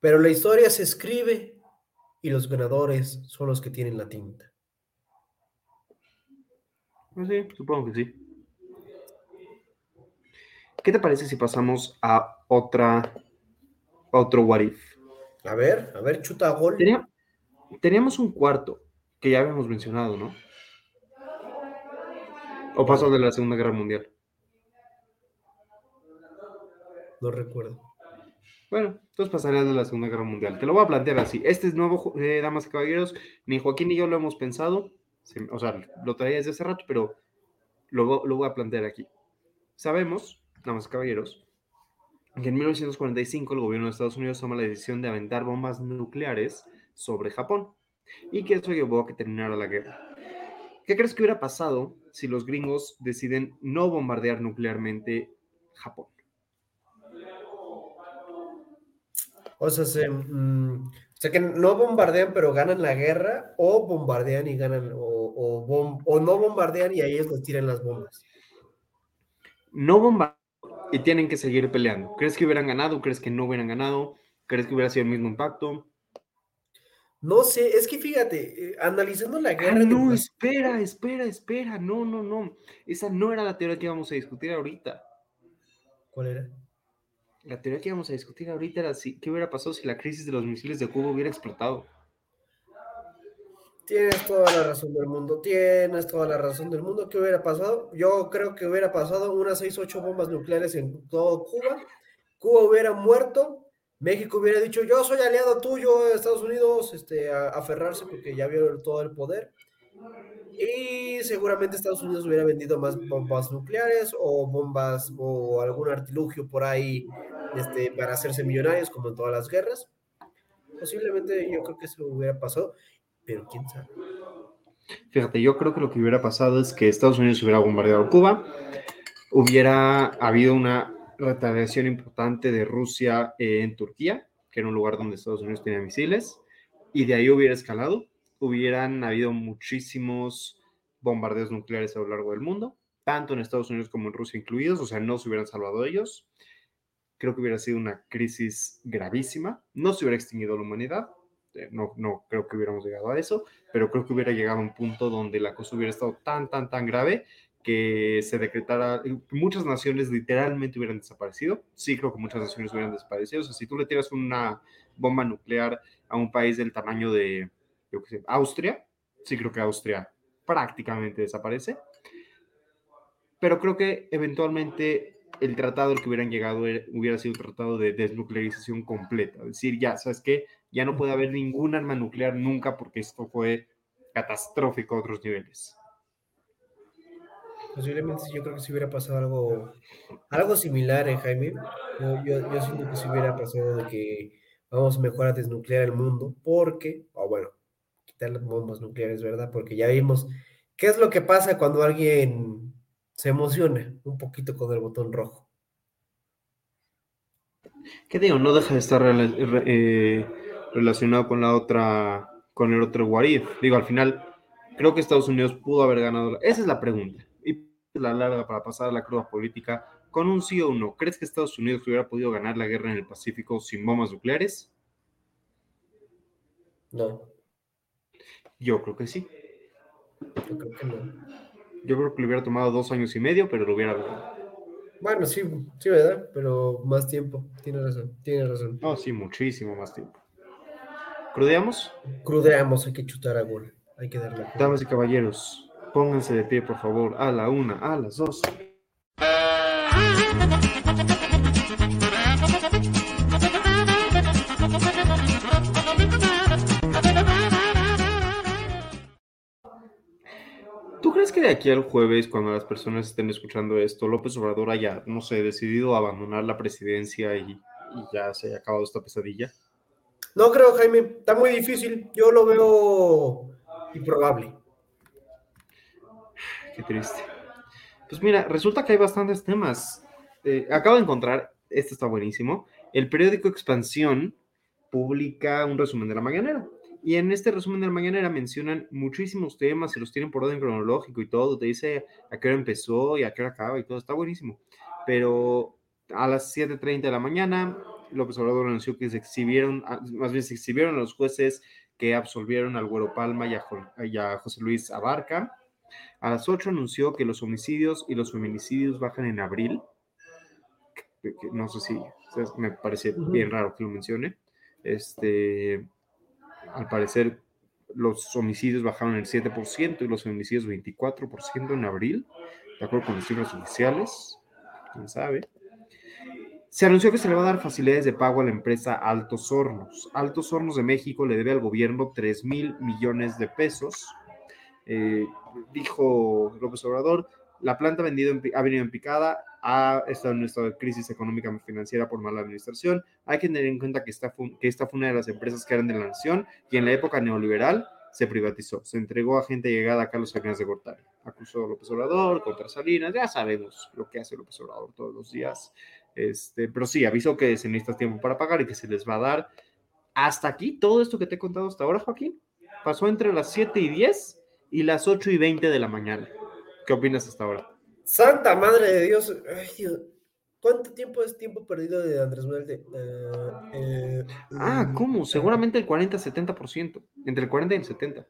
Speaker 6: Pero la historia se escribe y los ganadores son los que tienen la tinta.
Speaker 7: Pues sí, supongo que sí. ¿Qué te parece si pasamos a otra, otro what if?
Speaker 6: A ver, a ver, chuta gol.
Speaker 7: Tenía- teníamos un cuarto que ya habíamos mencionado, ¿no? O pasó de la Segunda Guerra Mundial.
Speaker 6: No recuerdo.
Speaker 7: Bueno, entonces pasaría de la Segunda Guerra Mundial. Te lo voy a plantear así. Este es nuevo, eh, damas y caballeros. Ni Joaquín ni yo lo hemos pensado. Se- o sea, lo traía desde hace rato, pero lo, lo voy a plantear aquí. Sabemos, damas y caballeros, que en 1945 el gobierno de Estados Unidos toma la decisión de aventar bombas nucleares sobre Japón y que eso llevó a que terminara la guerra. ¿Qué crees que hubiera pasado si los gringos deciden no bombardear nuclearmente Japón?
Speaker 6: O sea, se, mm, o sea, que no bombardean pero ganan la guerra o bombardean y ganan o, o, bom- o no bombardean y a ellos les tiran las bombas.
Speaker 7: No bombardean y tienen que seguir peleando. ¿Crees que hubieran ganado? ¿Crees que no hubieran ganado? ¿Crees que hubiera sido el mismo impacto?
Speaker 6: No sé, es que fíjate, eh, analizando la
Speaker 7: Ah,
Speaker 6: guerra el
Speaker 7: no, espera, espera, espera. No, no, no. Esa no era la teoría que íbamos a discutir ahorita.
Speaker 6: ¿Cuál era?
Speaker 7: La teoría que íbamos a discutir ahorita era si, qué hubiera pasado si la crisis de los misiles de Cuba hubiera explotado.
Speaker 6: Tienes toda la razón del mundo, tienes toda la razón del mundo. ¿Qué hubiera pasado? Yo creo que hubiera pasado unas 6, 8 bombas nucleares en todo Cuba. Cuba hubiera muerto. México hubiera dicho, yo soy aliado tuyo, Estados Unidos, este, a, aferrarse porque ya vio todo el poder. Y seguramente Estados Unidos hubiera vendido más bombas nucleares o bombas o algún artilugio por ahí este, para hacerse millonarios, como en todas las guerras. Posiblemente yo creo que eso hubiera pasado, pero quién sabe.
Speaker 7: Fíjate, yo creo que lo que hubiera pasado es que Estados Unidos hubiera bombardeado Cuba, hubiera habido una retaliación importante de Rusia en Turquía, que era un lugar donde Estados Unidos tenía misiles, y de ahí hubiera escalado, hubieran habido muchísimos bombardeos nucleares a lo largo del mundo, tanto en Estados Unidos como en Rusia incluidos, o sea, no se hubieran salvado ellos. Creo que hubiera sido una crisis gravísima, no se hubiera extinguido la humanidad, eh, no, no creo que hubiéramos llegado a eso, pero creo que hubiera llegado a un punto donde la cosa hubiera estado tan, tan, tan grave que se decretara, muchas naciones literalmente hubieran desaparecido. Sí, creo que muchas naciones hubieran desaparecido. O sea, si tú le tiras una bomba nuclear a un país del tamaño de, Austria, sí creo que Austria prácticamente desaparece. Pero creo que eventualmente el tratado al que hubieran llegado era- hubiera sido un tratado de desnuclearización completa. Es decir, ya, ¿sabes qué? Ya no puede haber ningún arma nuclear nunca porque esto fue catastrófico a otros niveles.
Speaker 6: Posiblemente yo creo que si hubiera pasado algo, algo similar, eh, Jaime. Yo, yo, yo siento que si hubiera pasado de que vamos mejor a desnuclear el mundo, porque, o bueno, quitar las bombas nucleares, ¿verdad? Porque ya vimos qué es lo que pasa cuando alguien se emociona un poquito con el botón rojo.
Speaker 7: ¿Qué digo? No deja de estar eh, relacionado con la otra, con el otro what if. Digo, al final, creo que Estados Unidos pudo haber ganado. Esa es la pregunta. Y la larga para pasar a la cruda política. Con un sí o un no, ¿crees que Estados Unidos hubiera podido ganar la guerra en el Pacífico sin bombas nucleares?
Speaker 6: No,
Speaker 7: Yo creo que sí.
Speaker 6: yo creo que no.
Speaker 7: Yo creo que le hubiera tomado dos años y medio, pero lo hubiera logrado.
Speaker 6: Bueno, sí, sí, ¿verdad? Pero más tiempo. Tiene razón, tiene razón.
Speaker 7: No, sí, muchísimo más tiempo. ¿Crudeamos?
Speaker 6: Crudeamos, hay que chutar a gol. Hay que darle.
Speaker 7: Damas y caballeros, pónganse de pie, por favor, a la una, a las dos. ¿Tú crees que de aquí al jueves, cuando las personas estén escuchando esto, López Obrador haya, no sé, decidido abandonar la presidencia y, y ya se haya acabado esta pesadilla?
Speaker 6: No creo, Jaime. Está muy difícil. Yo lo veo improbable.
Speaker 7: Qué triste. Pues mira, resulta que hay bastantes temas. Eh, acabo de encontrar, este está buenísimo, el periódico Expansión publica un resumen de la mañanera. Y en este resumen de la mañanera mencionan muchísimos temas, se los tienen por orden cronológico y todo, te dice a qué hora empezó y a qué hora acaba y todo, está buenísimo. Pero a las 7.30 de la mañana, López Obrador anunció que se exhibieron, ah, más bien se exhibieron a los jueces que absolvieron al Güero Palma y a, Jo- y a José Luis Abarca. A las 8 anunció que los homicidios y los feminicidios bajan en abril. No sé si, me parece bien raro que lo mencione. Este, al parecer, los homicidios bajaron el 7% y los feminicidios 24% en abril, de acuerdo con las cifras oficiales. Quién sabe. Se anunció que se le va a dar facilidades de pago a la empresa Altos Hornos. Altos Hornos de México le debe al gobierno 3 mil millones de pesos. Eh, dijo López Obrador, la planta vendido en ha venido en picada ha estado en un crisis económica y financiera por mala administración. Hay que tener en cuenta que esta, fue, que esta fue una de las empresas que eran de la nación y en la época neoliberal se privatizó, se entregó a gente llegada a Carlos Salinas de Gortari. Acusó a López Obrador contra Salinas, ya sabemos lo que hace López Obrador todos los días. Este, pero sí, avisó que se necesita tiempo para pagar y que se les va a dar. Hasta aquí, todo esto que te he contado hasta ahora, Joaquín, pasó entre las 7 y 10 y las 8 y 20 de la mañana. ¿Qué opinas hasta ahora?
Speaker 6: Santa madre de Dios. Ay, Dios. ¿Cuánto tiempo es tiempo perdido de Andrés Manuel? De, eh, eh,
Speaker 7: Ah,
Speaker 6: mm,
Speaker 7: ¿cómo?
Speaker 6: ah,
Speaker 7: Seguramente el 40-70%. Entre el 40 y el 70.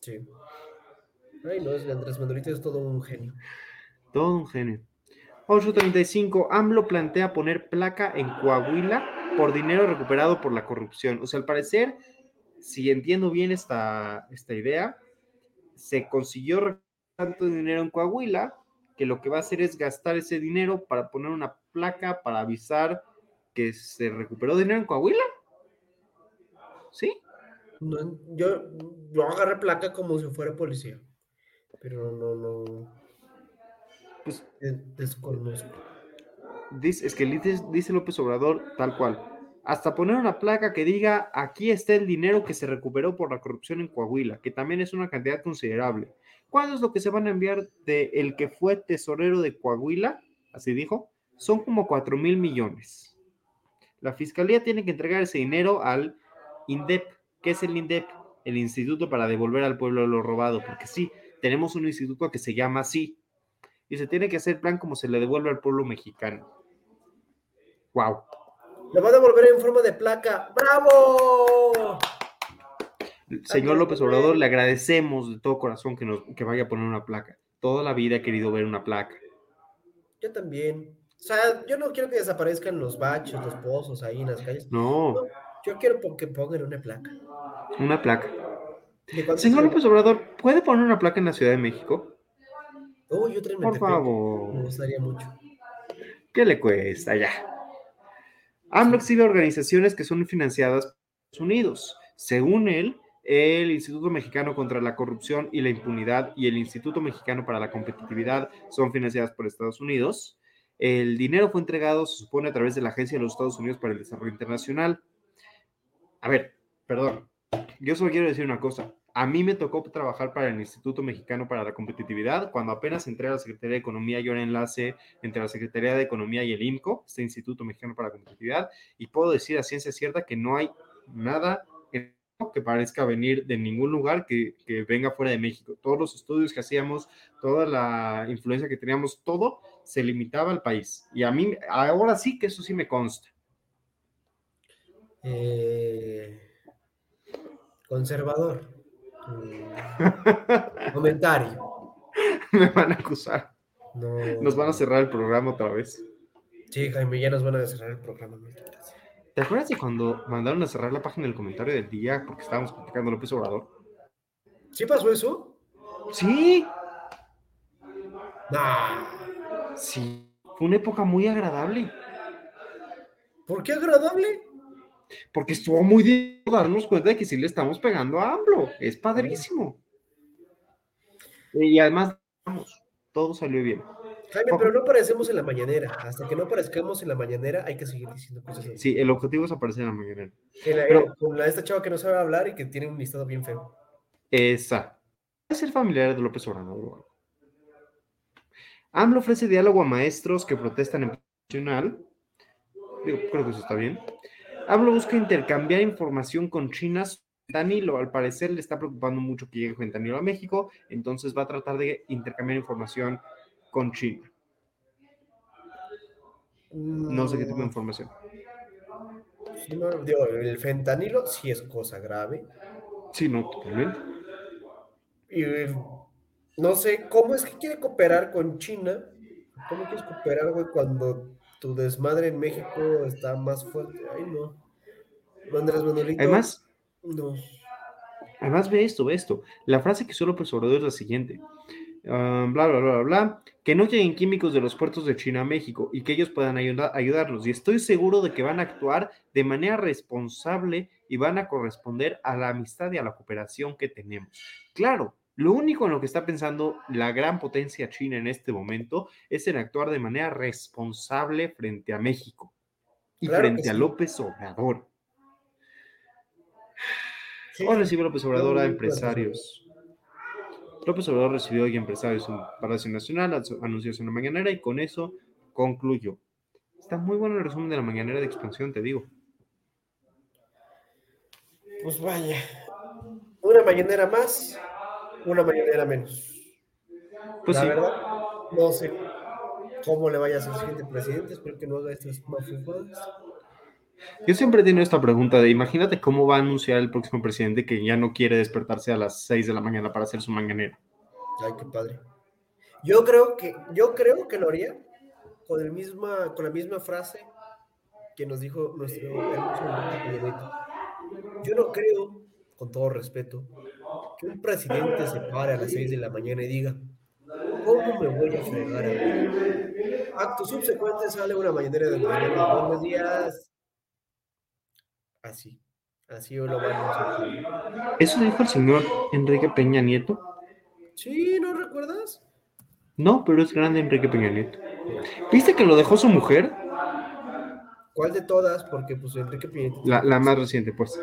Speaker 6: Sí. Ay, no, es Andrés Manuelito es todo un genio.
Speaker 7: Todo un genio. 835. AMLO plantea poner placa en Coahuila por dinero recuperado por la corrupción. O sea, al parecer, si entiendo bien esta, esta idea, se consiguió tanto dinero en Coahuila que lo que va a hacer es gastar ese dinero para poner una placa para avisar que se recuperó dinero en Coahuila. ¿Sí?
Speaker 6: Yo, yo agarré placa como si fuera policía. Pero no, no.
Speaker 7: Pues
Speaker 6: de- desconozco.
Speaker 7: Dice, es que dice, dice López Obrador tal cual. Hasta poner una placa que diga, aquí está el dinero que se recuperó por la corrupción en Coahuila, que también es una cantidad considerable. ¿Cuánto es lo que se van a enviar de el que fue tesorero de Coahuila? Así dijo. Son como 4 mil millones. La fiscalía tiene que entregar ese dinero al INDEP. ¿Qué es el INDEP? El Instituto para devolver al pueblo lo robado. Porque sí, tenemos un instituto que se llama así. Y se tiene que hacer plan como se le devuelve al pueblo mexicano. Wow.
Speaker 6: Lo van a devolver en forma de placa. ¡Bravo!
Speaker 7: Señor López Obrador, le agradecemos de todo corazón que, nos, que vaya a poner una placa. Toda la vida he querido ver una placa.
Speaker 6: Yo también. O sea, yo no quiero que desaparezcan los baches, los pozos ahí en las calles.
Speaker 7: No,
Speaker 6: Yo quiero que pongan una placa.
Speaker 7: una placa.
Speaker 6: ¿De cuánto
Speaker 7: Señor? López Obrador, ¿puede poner una placa en la Ciudad de México?
Speaker 6: Oh, yo
Speaker 7: Por
Speaker 6: tepeo. Me
Speaker 7: favor.
Speaker 6: gustaría mucho.
Speaker 7: ¿Qué le cuesta ya? AMLO exhibe organizaciones que son financiadas por Estados Unidos. Según él, el Instituto Mexicano contra la Corrupción y la Impunidad y el Instituto Mexicano para la Competitividad son financiadas por Estados Unidos. El dinero fue entregado, se supone, a través de la Agencia de los Estados Unidos para el Desarrollo Internacional. A ver, perdón, yo solo quiero decir una cosa. A mí me tocó trabajar para el Instituto Mexicano para la Competitividad cuando apenas entré a la Secretaría de Economía. Yo era enlace entre la Secretaría de Economía y el IMCO, este Instituto Mexicano para la Competitividad, y puedo decir a ciencia cierta que no hay nada que parezca venir de ningún lugar que, que venga fuera de México. Todos los estudios que hacíamos, toda la influencia que teníamos, todo se limitaba al país. Y a mí, ahora sí que eso sí me consta.
Speaker 6: Eh, conservador. Mm, Comentario.
Speaker 7: me van a acusar.
Speaker 6: No.
Speaker 7: Nos van a cerrar el programa otra vez.
Speaker 6: Sí, Jaime, ya nos van a cerrar el programa.
Speaker 7: ¿Te acuerdas de cuando mandaron a cerrar la página del comentario del día porque estábamos criticando a López Obrador?
Speaker 6: ¿Sí pasó eso?
Speaker 7: Sí,
Speaker 6: Nah.
Speaker 7: sí. Fue una época muy agradable.
Speaker 6: ¿Por qué agradable?
Speaker 7: Porque estuvo muy bien darnos cuenta de que sí le estamos pegando a AMLO. Es padrísimo. Y además, vamos, todo salió bien.
Speaker 6: Jaime, pero no aparecemos en la mañanera. Hasta que no aparezcamos en la mañanera, hay que seguir diciendo cosas así.
Speaker 7: Sí, el objetivo es aparecer en la
Speaker 6: la-
Speaker 7: pero-
Speaker 6: con la, esta chava que no sabe hablar y que tiene un listado bien feo.
Speaker 7: Esa. Es ser familiar de López Obrador. AMLO ofrece diálogo a maestros que protestan en nacional. Digo, creo que eso está bien. AMLO busca intercambiar información con China. Fentanilo, al parecer le está preocupando mucho que llegue fentanilo a México, entonces va a tratar de intercambiar información con China. No sé qué tipo de información.
Speaker 6: Sí, no, digo, el fentanilo sí es cosa grave.
Speaker 7: Sí, no, totalmente.
Speaker 6: Y no sé cómo es que quiere cooperar con China. ¿Cómo quieres cooperar, güey, cuando tu desmadre en México está más fuerte? Ay, no. Andrés Manuelito.
Speaker 7: Además,
Speaker 6: No.
Speaker 7: Además, ve esto, ve esto. La frase que solo López Obrador es la siguiente. Ah, bla, bla, bla, bla, bla. Que no lleguen químicos de los puertos de China a México y que ellos puedan ayuda- ayudarlos. Y estoy seguro de que van a actuar de manera responsable y van a corresponder a la amistad y a la cooperación que tenemos. Claro, Lo único en lo que está pensando la gran potencia china en este momento es en actuar de manera responsable frente a México y
Speaker 6: Claro
Speaker 7: frente a. López Obrador.
Speaker 6: Sí,
Speaker 7: Hoy recibe López Obrador a empresarios. López Obrador recibió hoy empresarios en Palacio Nacional, anunció- en la mañanera y con eso concluyó. Está muy bueno el resumen de la mañanera de expansión, te digo.
Speaker 6: Pues vaya. Una mañanera más, una mañanera menos.
Speaker 7: Pues
Speaker 6: la
Speaker 7: sí,
Speaker 6: verdad, no sé cómo le vaya a ser siguiente presidente, espero que no haga estas mafufadas.
Speaker 7: yo siempre he tenido esta pregunta de imagínate cómo va a anunciar el próximo presidente que ya no quiere despertarse a las 6 de la mañana para hacer su mañanera.
Speaker 6: Ay, qué padre. Yo creo que, yo creo que lo haría con, el misma, con la misma frase que nos dijo nuestro hermoso. Yo no creo, con todo respeto, que un presidente se pare a las 6 de la mañana y diga, ¿cómo me voy a fregar a mí? Acto subsecuente sale una mañanera de mañana. Buenos días. Así, así lo van a.
Speaker 7: ¿Eso dijo el señor Enrique Peña Nieto?
Speaker 6: Sí, ¿no recuerdas?
Speaker 7: No, pero es grande Enrique Peña Nieto. ¿Viste que lo dejó su mujer?
Speaker 6: ¿Cuál de todas? Porque pues Enrique Peña Nieto-
Speaker 7: La, la más reciente, pues.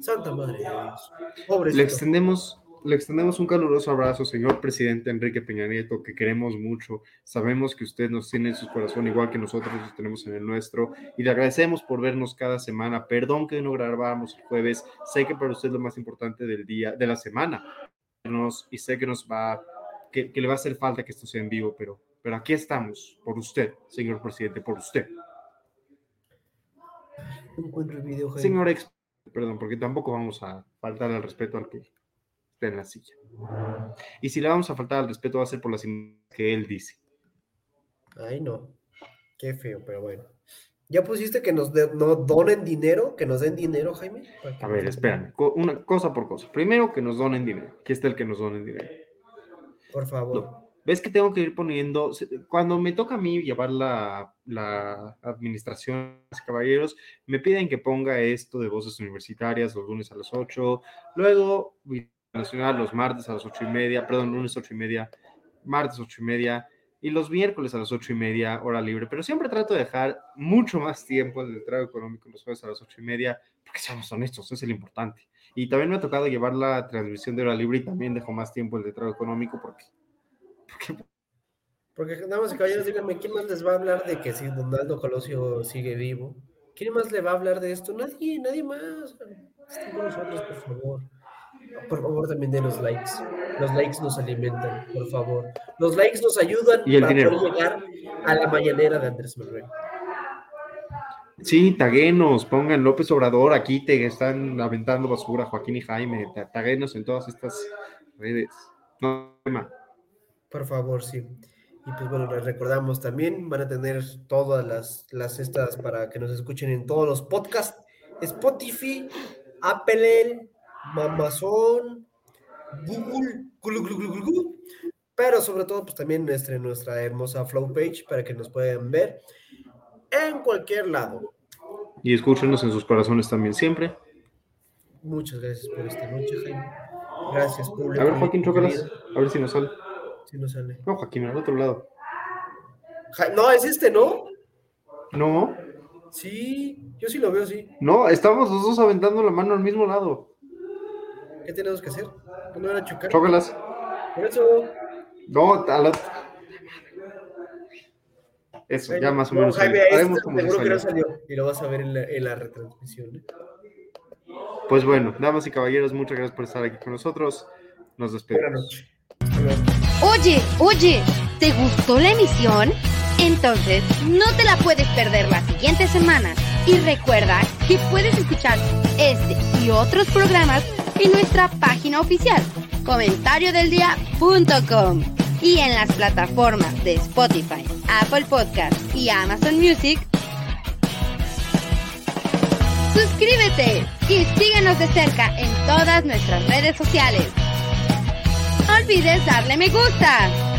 Speaker 6: Santa Madre de Dios. Pobrecito.
Speaker 7: Le extendemos, le extendemos un caluroso abrazo, señor presidente Enrique Peña Nieto, que queremos mucho. Sabemos que usted nos tiene en su corazón igual que nosotros los tenemos en el nuestro. Y le agradecemos por vernos cada semana. Perdón que no grabáramos el jueves. Sé que para usted es lo más importante del día, de la semana. Y sé que nos va, que, que le va a hacer falta que esto sea en vivo, pero, pero aquí estamos, por usted, señor presidente, por usted.
Speaker 6: No encuentro el video, Jaime.
Speaker 7: Señor ex, perdón, porque tampoco vamos a faltar al respeto al que esté en la silla. Y si le vamos a faltar al respeto va a ser por las imágenes que él dice.
Speaker 6: Ay, no. Qué feo, pero bueno. ¿Ya pusiste que nos de- no donen dinero? ¿Que nos den dinero, Jaime?
Speaker 7: A ver, espérame, co- una cosa por cosa. Primero que nos donen dinero. Aquí está el que nos donen dinero.
Speaker 6: Por favor.
Speaker 7: No. ¿Ves que tengo que ir poniendo, cuando me toca a mí llevar la, la administración, caballeros, me piden que ponga esto de voces universitarias los lunes a las 8, luego nacional los martes a las 8 y media, perdón, lunes 8 y media, martes 8 y media, y los miércoles a las 8 y media, hora libre, pero siempre trato de dejar mucho más tiempo del trago económico los jueves a las 8 y media, porque seamos honestos, es el importante. Y también me ha tocado llevar la transmisión de hora libre y también dejo más tiempo el de trago económico porque
Speaker 6: Porque nada más, caballeros, díganme, ¿quién más les va a hablar de que si Donaldo Colosio sigue vivo? ¿Quién más le va a hablar de esto? Nadie, nadie más. Estén con nosotros, por favor. Por favor, también denos likes. Los likes nos alimentan, por favor. Los likes nos ayudan
Speaker 7: Y el
Speaker 6: para
Speaker 7: dinero.
Speaker 6: poder llegar a la mañanera de Andrés Manuel.
Speaker 7: Sí, taguenos, pongan López Obrador, aquí te están aventando basura, Joaquín y Jaime, ta- taguenos en todas estas redes. No, tema.
Speaker 6: Por favor, sí. Y pues bueno, les recordamos también, van a tener todas las, las estas para que nos escuchen en todos los podcasts. Spotify, Apple, Amazon, Google, Google, Google, Google. Pero sobre todo, pues también nuestra, nuestra hermosa Flow page para que nos puedan ver en cualquier lado.
Speaker 7: Y escúchenos en sus corazones también siempre.
Speaker 6: Muchas gracias por esta noche, Jaime. Gracias, público.
Speaker 7: A ver, Joaquín, chócalas. A ver si nos sale.
Speaker 6: No sale.
Speaker 7: No, Joaquín, al otro lado.
Speaker 6: Ja- No, es este, ¿no?
Speaker 7: No,
Speaker 6: Sí, yo sí lo veo, sí.
Speaker 7: no, estamos los dos aventando la mano al mismo lado.
Speaker 6: ¿Qué tenemos que hacer? ¿No me van a chocar?
Speaker 7: Chócalas.
Speaker 6: Por eso.
Speaker 7: No, al otro. Eso, ya más o
Speaker 6: No,
Speaker 7: menos.
Speaker 6: Jaime, este seguro que no
Speaker 7: salió.
Speaker 6: salió. Y lo vas a ver en la, en la retransmisión. ¿eh?
Speaker 7: Pues bueno, damas y caballeros, muchas gracias por estar aquí con nosotros. Nos despedimos.
Speaker 6: Buenas noches.
Speaker 10: Oye, oye, ¿te gustó la emisión? Entonces, no te la puedes perder la siguiente semana. Y recuerda que puedes escuchar este y otros programas en nuestra página oficial, comentariodeldia.com. Y en las plataformas de Spotify, Apple Podcast y Amazon Music. Suscríbete y síguenos de cerca en todas nuestras redes sociales. Olvides darle me gusta.